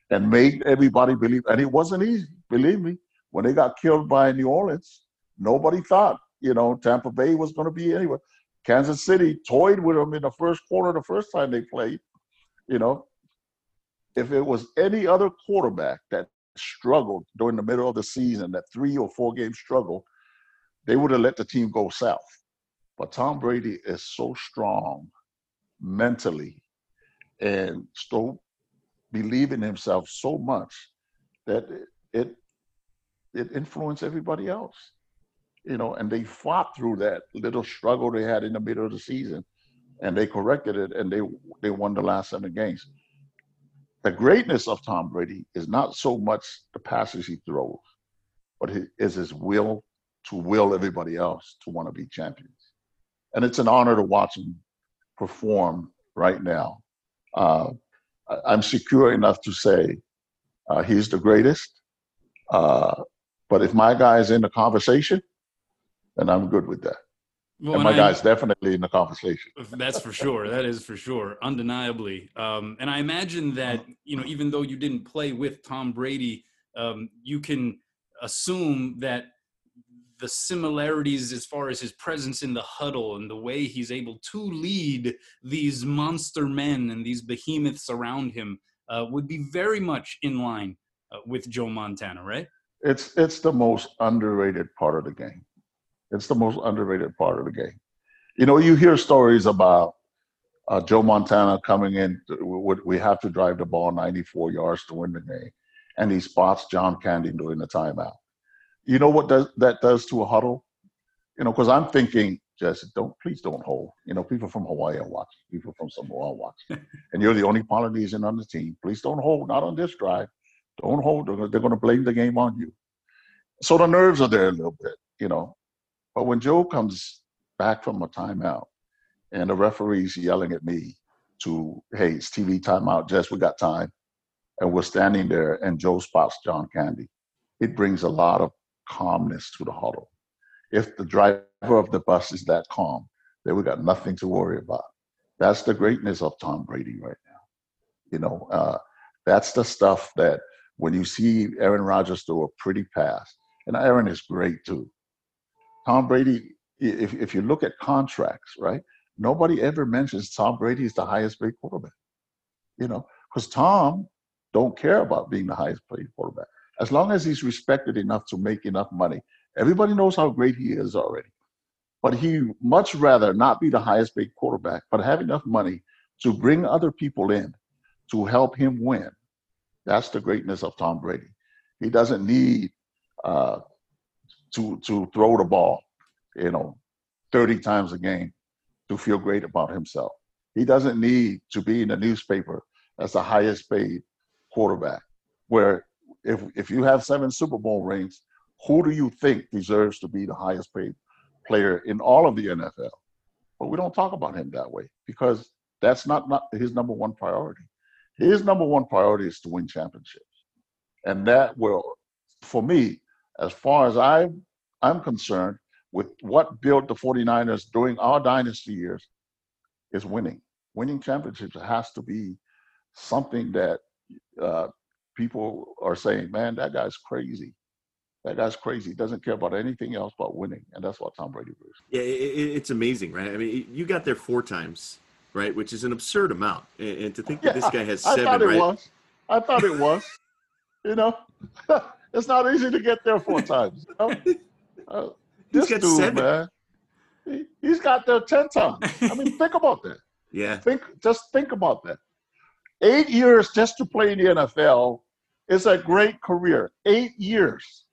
and make everybody believe. And it wasn't easy, believe me. When they got killed by New Orleans, nobody thought, you know, Tampa Bay was going to be anywhere. Kansas City toyed with them in the first quarter the first time they played. You know, if it was any other quarterback that struggled during the middle of the season, that three or four game struggle, they would have let the team go south. But Tom Brady is so strong mentally and so believe in himself so much that it it influenced everybody else you know, and they fought through that little struggle they had in the middle of the season, and they corrected it, and they they won the last seven games. The greatness of Tom Brady is not so much the passes he throws, but it is his will to will everybody else to want to be champions, and it's an honor to watch him perform right now. Uh, I'm secure enough to say uh, he's the greatest. Uh, but if my guy is in the conversation, and I'm good with that. Well, and my and guy's I, definitely in the conversation. that's for sure. That is for sure, undeniably. Um, and I imagine that you know, even though you didn't play with Tom Brady, um, you can assume that the similarities as far as his presence in the huddle and the way he's able to lead these monster men and these behemoths around him uh, would be very much in line uh, with Joe Montana, right? It's it's the most underrated part of the game. It's the most underrated part of the game. You know, you hear stories about uh, Joe Montana coming in. we have to drive the ball 94 yards to win the game, and he spots John Candy during the timeout. You know what does that does to a huddle? You know, because I'm thinking, Jesse, don't please don't hold. You know, people from Hawaii are watching, people from Samoa are watching, (laughs) and you're the only Polynesian on the team. Please don't hold, not on this drive. Don't hold. They're going to blame the game on you. So the nerves are there a little bit, you know. But when Joe comes back from a timeout and the referee's yelling at me to, hey, it's TV timeout, Jess, we got time. And we're standing there and Joe spots John Candy. It brings a lot of calmness to the huddle. If the driver of the bus is that calm, then we got nothing to worry about. That's the greatness of Tom Brady right now. You know, uh, that's the stuff that when you see Aaron Rodgers throw a pretty pass, and Aaron is great too. Tom Brady, if, if you look at contracts, right? Nobody ever mentions Tom Brady is the highest paid quarterback. You know, because Tom don't care about being the highest paid quarterback. As long as he's respected enough to make enough money, everybody knows how great he is already. But he much rather not be the highest paid quarterback, but have enough money to bring other people in to help him win. That's the greatness of Tom Brady. He doesn't need uh, to to throw the ball, you know, 30 times a game to feel great about himself. He doesn't need to be in the newspaper as the highest paid quarterback. Where if if you have seven Super Bowl rings, who do you think deserves to be the highest paid player in all of the NFL? But we don't talk about him that way because that's not, not his number one priority. His number one priority is to win championships. And that will, for me, as far as I, I'm concerned, with what built the 49ers during our dynasty years, is winning. Winning championships has to be something that uh, people are saying, man, that guy's crazy. That guy's crazy. He doesn't care about anything else but winning, and that's what Tom Brady is. Yeah, it, it's amazing, right? I mean, you got there four times, right? Which is an absurd amount, and, to think that this guy has seven, I thought it right? Was. I thought it was. you know, (laughs) it's not easy to get there four times. You know? (laughs) uh, this dude, seven. man, he, he's got there ten times. I mean, think about that. (laughs) Yeah. Think, just think about that. Eight years just to play in the NFL is a great career. Eight years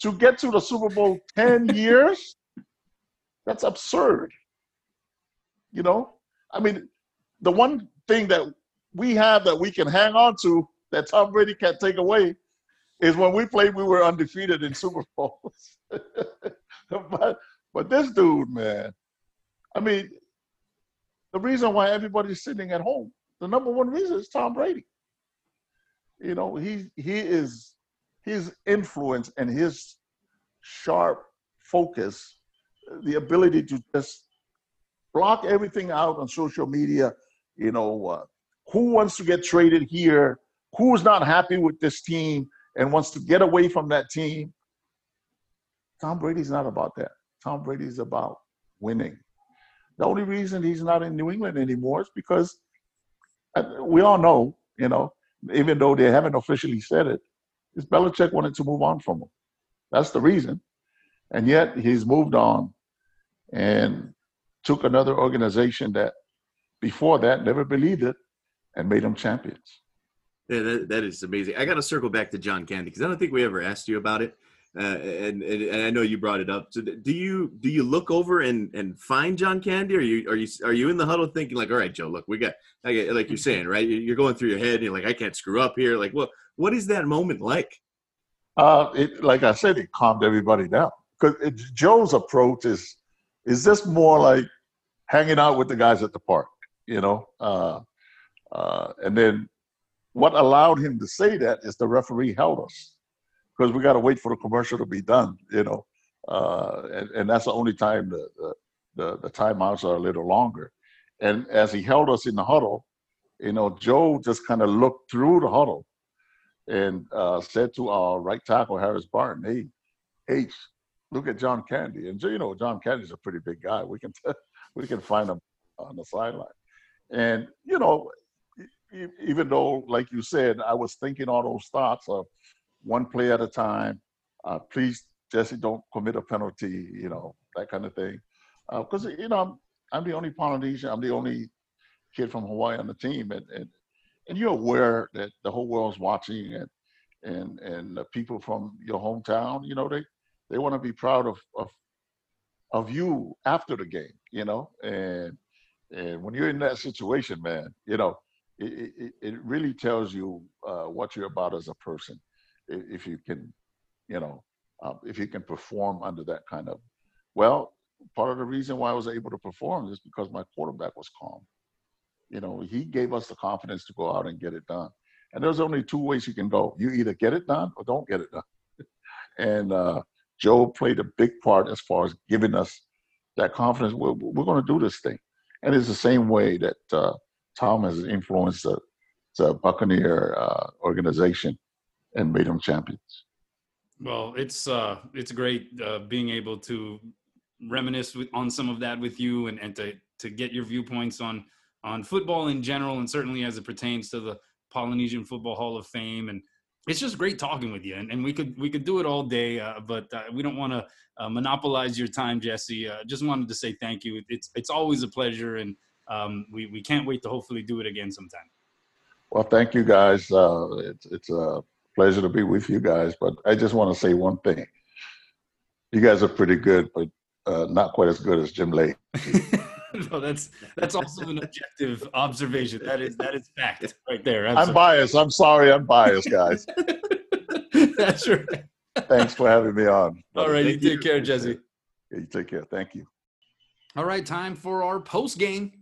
to get to the Super Bowl ten (laughs) years. That's absurd. You know, I mean, the one thing that we have that we can hang on to that Tom Brady can't take away is when we played, we were undefeated in Super (laughs) Bowls. but, but this dude, man, I mean, the reason why everybody's sitting at home, the number one reason is Tom Brady. You know, he he is his influence and his sharp focus, the ability to just block everything out on social media. You know, uh, who wants to get traded here? Who's not happy with this team and wants to get away from that team? Tom Brady's not about that. Tom Brady's about winning. The only reason he's not in New England anymore is because uh, we all know, you know, even though they haven't officially said it, is Belichick wanted to move on from him. That's the reason. And yet he's moved on and took another organization that before that never believed it and made them champions. Yeah, that, that is amazing. I got to circle back to John Candy because I don't think we ever asked you about it. Uh, and, and, and I know you brought it up. So do you do you look over and, and find John Candy, or are you are you are you in the huddle thinking like, all right, Joe, look, we got like, like you're saying, right? You're going through your head, and you're like, I can't screw up here. Like, what what is that moment like? Uh, it, like I said, it calmed everybody down because Joe's approach is is this more like hanging out with the guys at the park, you know. Uh, uh, and then what allowed him to say that is the referee held us because we got to wait for the commercial to be done, you know. Uh, and, and that's the only time the, the, the, the timeouts are a little longer. And as he held us in the huddle, you know, Joe just kind of looked through the huddle and uh, said to our right tackle, Harris Barton, hey, H, look at John Candy. And, you know, John Candy's a pretty big guy. We can, t- (laughs) we can find him on the sideline. And, you know, even though, like you said, I was thinking all those thoughts of – one play at a time. Uh, please, Jesse, don't commit a penalty, you know, that kind of thing. Because, uh, you know, I'm, I'm, the only Polynesian, I'm the only kid from Hawaii on the team. And, and, and you're aware that the whole world's watching. And, and and the people from your hometown, you know, they they want to be proud of of of you after the game, you know, and and when you're in that situation, man, you know, it it, it really tells you uh, what you're about as a person, if you can, you know, uh, if you can perform under that kind of, well, part of the reason why I was able to perform is because my quarterback was calm. You know, he gave us the confidence to go out and get it done. And there's only two ways you can go. You either get it done or don't get it done. (laughs) and uh, Joe played a big part as far as giving us that confidence. We're, we're going to do this thing. And it's the same way that uh, Tom has influenced the, the Buccaneer uh, organization and made them champions. Well, it's uh, it's great uh, being able to reminisce with, on some of that with you and, and to to get your viewpoints on on football in general and certainly as it pertains to the Polynesian Football Hall of Fame. And it's just great talking with you. And, and we could we could do it all day, uh, but uh, we don't want to uh, monopolize your time, Jesse. Uh, just wanted to say thank you. It's it's always a pleasure, and um, we we can't wait to hopefully do it again sometime. Well, thank you guys. Uh, it's it's a pleasure to be with you guys. But I just want to say one thing. You guys are pretty good, but uh, not quite as good as Jim Lake. (laughs) no, that's that's also an objective observation. That is that is fact right there. Absolutely. I'm biased. I'm sorry. I'm biased, guys. (laughs) that's right. Thanks for having me on. All right, you take care, Jesse. Yeah, you take care. Thank you. All right, time for our post game.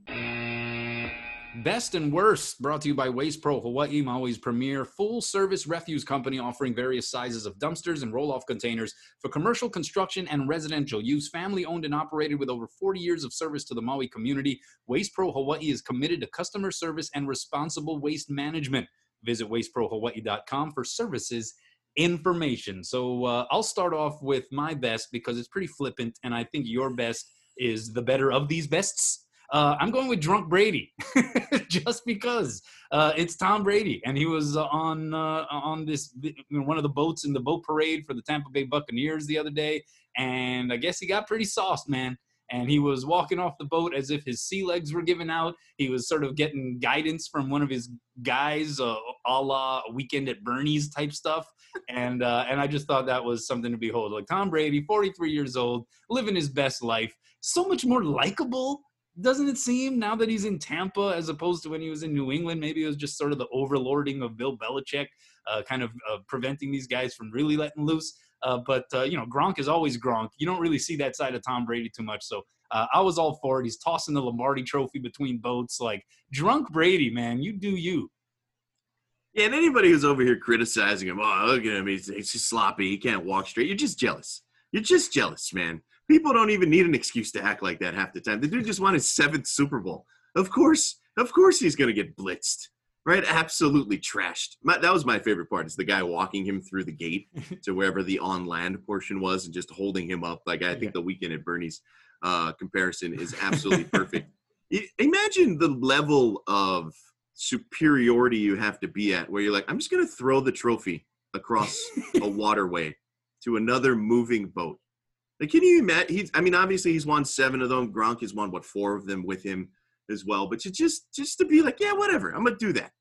Best and Worst, brought to you by Waste Pro Hawaii, Maui's premier full service refuse company offering various sizes of dumpsters and roll off containers for commercial construction and residential use. Family owned and operated with over 40 years of service to the Maui community, Waste Pro Hawaii is committed to customer service and responsible waste management. Visit wasteprohawaii.com for services information. So uh, I'll start off with my best because it's pretty flippant, and I think your best is the better of these bests. Uh, I'm going with Drunk Brady, (laughs) just because uh, it's Tom Brady, and he was on uh, on this one of the boats in the boat parade for the Tampa Bay Buccaneers the other day, and I guess he got pretty sauced, man. And he was walking off the boat as if his sea legs were giving out. He was sort of getting guidance from one of his guys, uh, a la Weekend at Bernie's type stuff. And uh, and I just thought that was something to behold. Like Tom Brady, 43 years old, living his best life, so much more likable doesn't it seem now that he's in Tampa as opposed to when he was in New England? Maybe it was just sort of the overlording of Bill Belichick, uh, kind of uh, preventing these guys from really letting loose. Uh, but uh, you know, Gronk is always Gronk. You don't really see that side of Tom Brady too much. So uh, I was all for it. He's tossing the Lombardi Trophy between boats, like drunk Brady, man. You do you. Yeah, and anybody who's over here criticizing him, oh, look at him, he's, he's just sloppy, he can't walk straight. You're just jealous. You're just jealous, man. People don't even need an excuse to act like that half the time. The dude just won his seventh Super Bowl. Of course, of course he's gonna get blitzed, right? Absolutely trashed. My, that was my favorite part. Is the guy walking him through the gate (laughs) to wherever the on land portion was and just holding him up. Like I think the weekend at Bernie's uh, comparison is absolutely perfect. (laughs) Imagine the level of superiority you have to be at where you're like, I'm just gonna throw the trophy across (laughs) a waterway to another moving boat like, can you imagine? He's, I mean, obviously he's won seven of them. Gronk has won what four of them with him as well. But to just, just to be like, yeah, whatever, I'm gonna do that.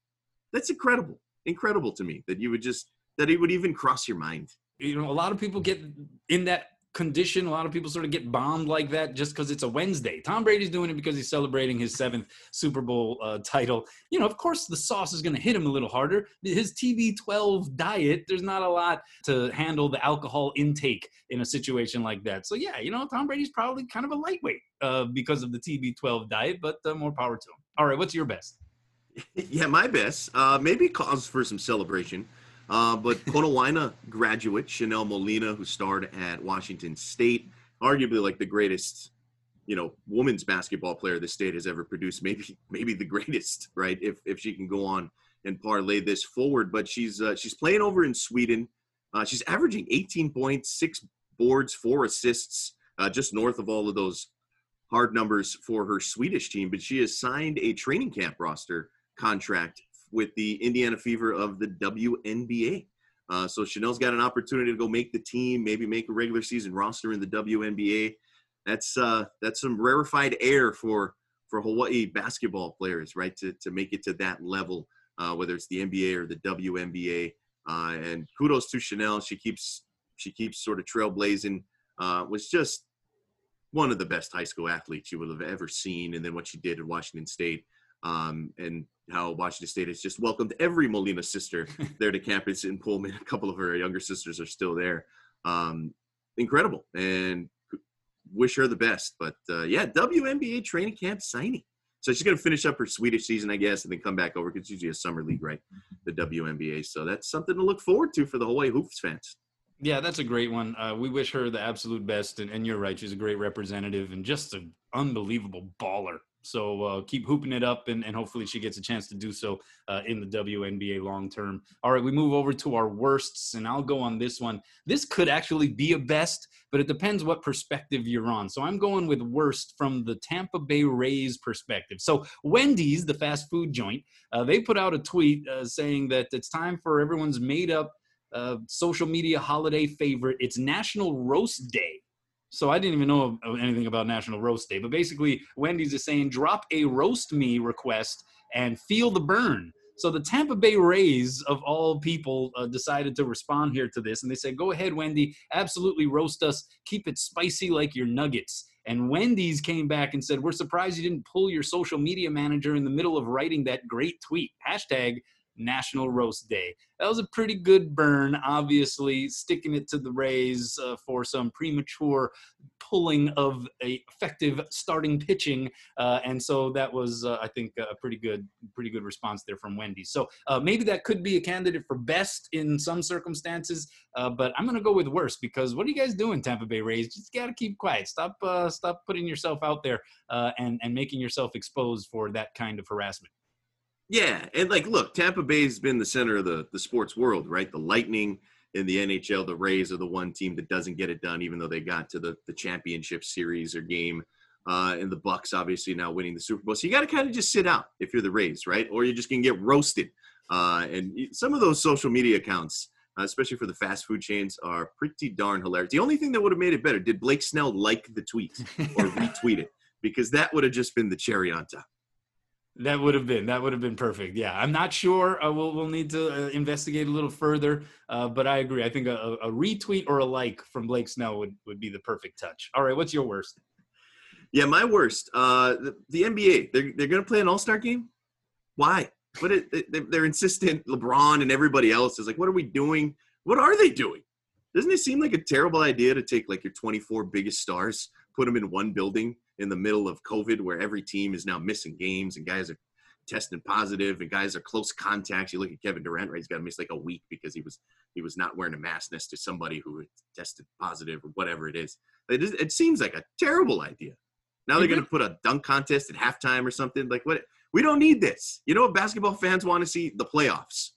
That's incredible, incredible to me that you would just that it would even cross your mind. You know, a lot of people get in that condition. A lot of people sort of get bombed like that just because it's a Wednesday. Tom Brady's doing it because he's celebrating his seventh Super Bowl uh, title. You know, of course, the sauce is going to hit him a little harder. His TB12 diet, there's not a lot to handle the alcohol intake in a situation like that. So, yeah, you know, Tom Brady's probably kind of a lightweight uh, because of the TB12 diet, but uh, more power to him. All right, what's your best? (laughs) yeah, my best. Uh, maybe cause for some celebration. Uh, but Konawaena graduate Chanelle Molina, who starred at Washington State, arguably like the greatest, you know, women's basketball player the state has ever produced. Maybe, (laughs) maybe the greatest, right? If if she can go on and parlay this forward. But she's uh, she's playing over in Sweden. Uh, she's averaging 18 points, six boards, four assists, uh, just north of all of those hard numbers for her Swedish team. But she has signed a training camp roster contract with the Indiana Fever of the WNBA. Uh, so Chanelle's got an opportunity to go make the team, maybe make a regular season roster in the WNBA. That's uh, that's some rarefied air for for Hawaii basketball players, right? To to make it to that level, uh, whether it's the NBA or the WNBA. Uh, and kudos to Chanelle. She keeps she keeps sort of trailblazing. Uh, was just one of the best high school athletes you would have ever seen. And then what she did at Washington State, um, and how Washington State has just welcomed every Molina sister (laughs) there to campus in Pullman. A couple of her younger sisters are still there. Um, incredible, and wish her the best. But uh, yeah, WNBA training camp signing. So she's going to finish up her Swedish season, I guess, and then come back over because it's usually a summer league, right? The WNBA. So that's something to look forward to for the Hawaii Hoops fans. Yeah, that's a great one. Uh, we wish her the absolute best, and, and, you're right. She's a great representative and just an unbelievable baller. So uh, keep hooping it up, and, and hopefully she gets a chance to do so uh, in the WNBA long term. All right, we move over to our worsts, and I'll go on this one. This could actually be a best, but it depends what perspective you're on. So I'm going with worst from the Tampa Bay Rays perspective. So Wendy's, the fast food joint, uh, they put out a tweet uh, saying that it's time for everyone's made up uh, social media holiday favorite. It's National Roast Day. So I didn't even know anything about National Roast Day, but basically Wendy's is saying drop a roast me request and feel the burn. So the Tampa Bay Rays, of all people, uh, decided to respond here to this, and they said, "Go ahead, Wendy, absolutely roast us. Keep it spicy like your nuggets." And Wendy's came back and said, "We're surprised you didn't pull your social media manager in the middle of writing that great tweet." Hashtag National Roast Day. That was a pretty good burn, obviously, sticking it to the Rays uh, for some premature pulling of a effective starting pitching, uh, and so that was, uh, I think, a pretty good, pretty good response there from Wendy. So uh, maybe that could be a candidate for best in some circumstances, uh, but I'm going to go with worst because what are you guys doing, Tampa Bay Rays? Just got to keep quiet. Stop, uh, stop putting yourself out there and and making yourself exposed for that kind of harassment. Yeah, and like, look, Tampa Bay's been the center of the the sports world, right? The Lightning in the NHL, the Rays are the one team that doesn't get it done, even though they got to the the championship series or game. Uh, and the Bucs obviously now winning the Super Bowl, so you got to kind of just sit out if you're the Rays, right? Or you're just gonna get roasted. Uh, and some of those social media accounts, uh, especially for the fast food chains, are pretty darn hilarious. The only thing that would have made it better, did Blake Snell like the tweet or (laughs) retweet it? Because that would have just been the cherry on top. That would have been that would have been perfect. Yeah, I'm not sure. Uh, we'll we'll need to uh, investigate a little further. Uh, but I agree. I think a, a, retweet or a like from Blake Snell would would be the perfect touch. All right, what's your worst? Yeah, my worst. Uh, the, the NBA. They're they're gonna play an All Star game. Why? But it, they're insistent. LeBron and everybody else is like, what are we doing? What are they doing? Doesn't it seem like a terrible idea to take like your 24 biggest stars, put them in one building, in the middle of COVID, where every team is now missing games and guys are testing positive and guys are close contacts. You look at Kevin Durant, right? He's got to miss like a week because he was he was not wearing a mask next to somebody who tested positive or whatever it is. It, is, it seems like a terrible idea. Now they're going to put a dunk contest at halftime or something. Like what? We don't need this. You know what basketball fans want to see? The playoffs,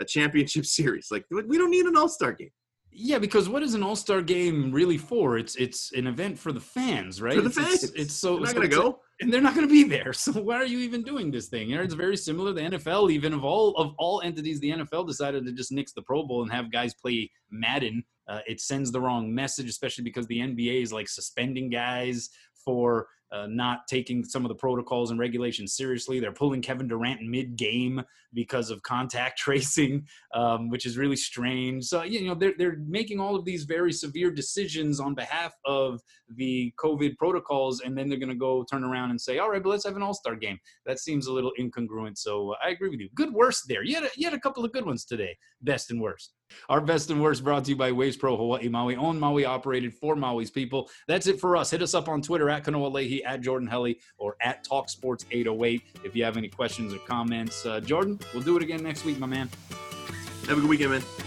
a championship (laughs) series. Like we don't need an All Star game. Yeah, because what is an All Star game really for? It's it's an event for the fans, right? For the it's, fans. It's, it's so they're not gonna go, and they're not gonna be there. (laughs) So why are you even doing this thing? You know, it's very similar. The NFL, even of all of all entities, the NFL decided to just nix the Pro Bowl and have guys play Madden. Uh, it sends the wrong message, especially because the NBA is like suspending guys for uh, not taking some of the protocols and regulations seriously. They're pulling Kevin Durant mid game because of contact (laughs) tracing, um, which is really strange. So, you know, they're, they're making all of these very severe decisions on behalf of the COVID protocols, and then they're going to go turn around and say, all right, but let's have an all star game. That seems a little incongruent. So, uh, I agree with you. Good worst there. You had, a, you had a couple of good ones today, best and worst. Our best and worst brought to you by Waste Pro Hawaii Maui, owned Maui operated for Maui's people. That's it for us. Hit us up on Twitter at Kanoa Leahey, at Jordan Helly, or at Talk Sports 808 if you have any questions or comments. Uh, Jordan, we'll do it again next week, my man. Have a good weekend, man.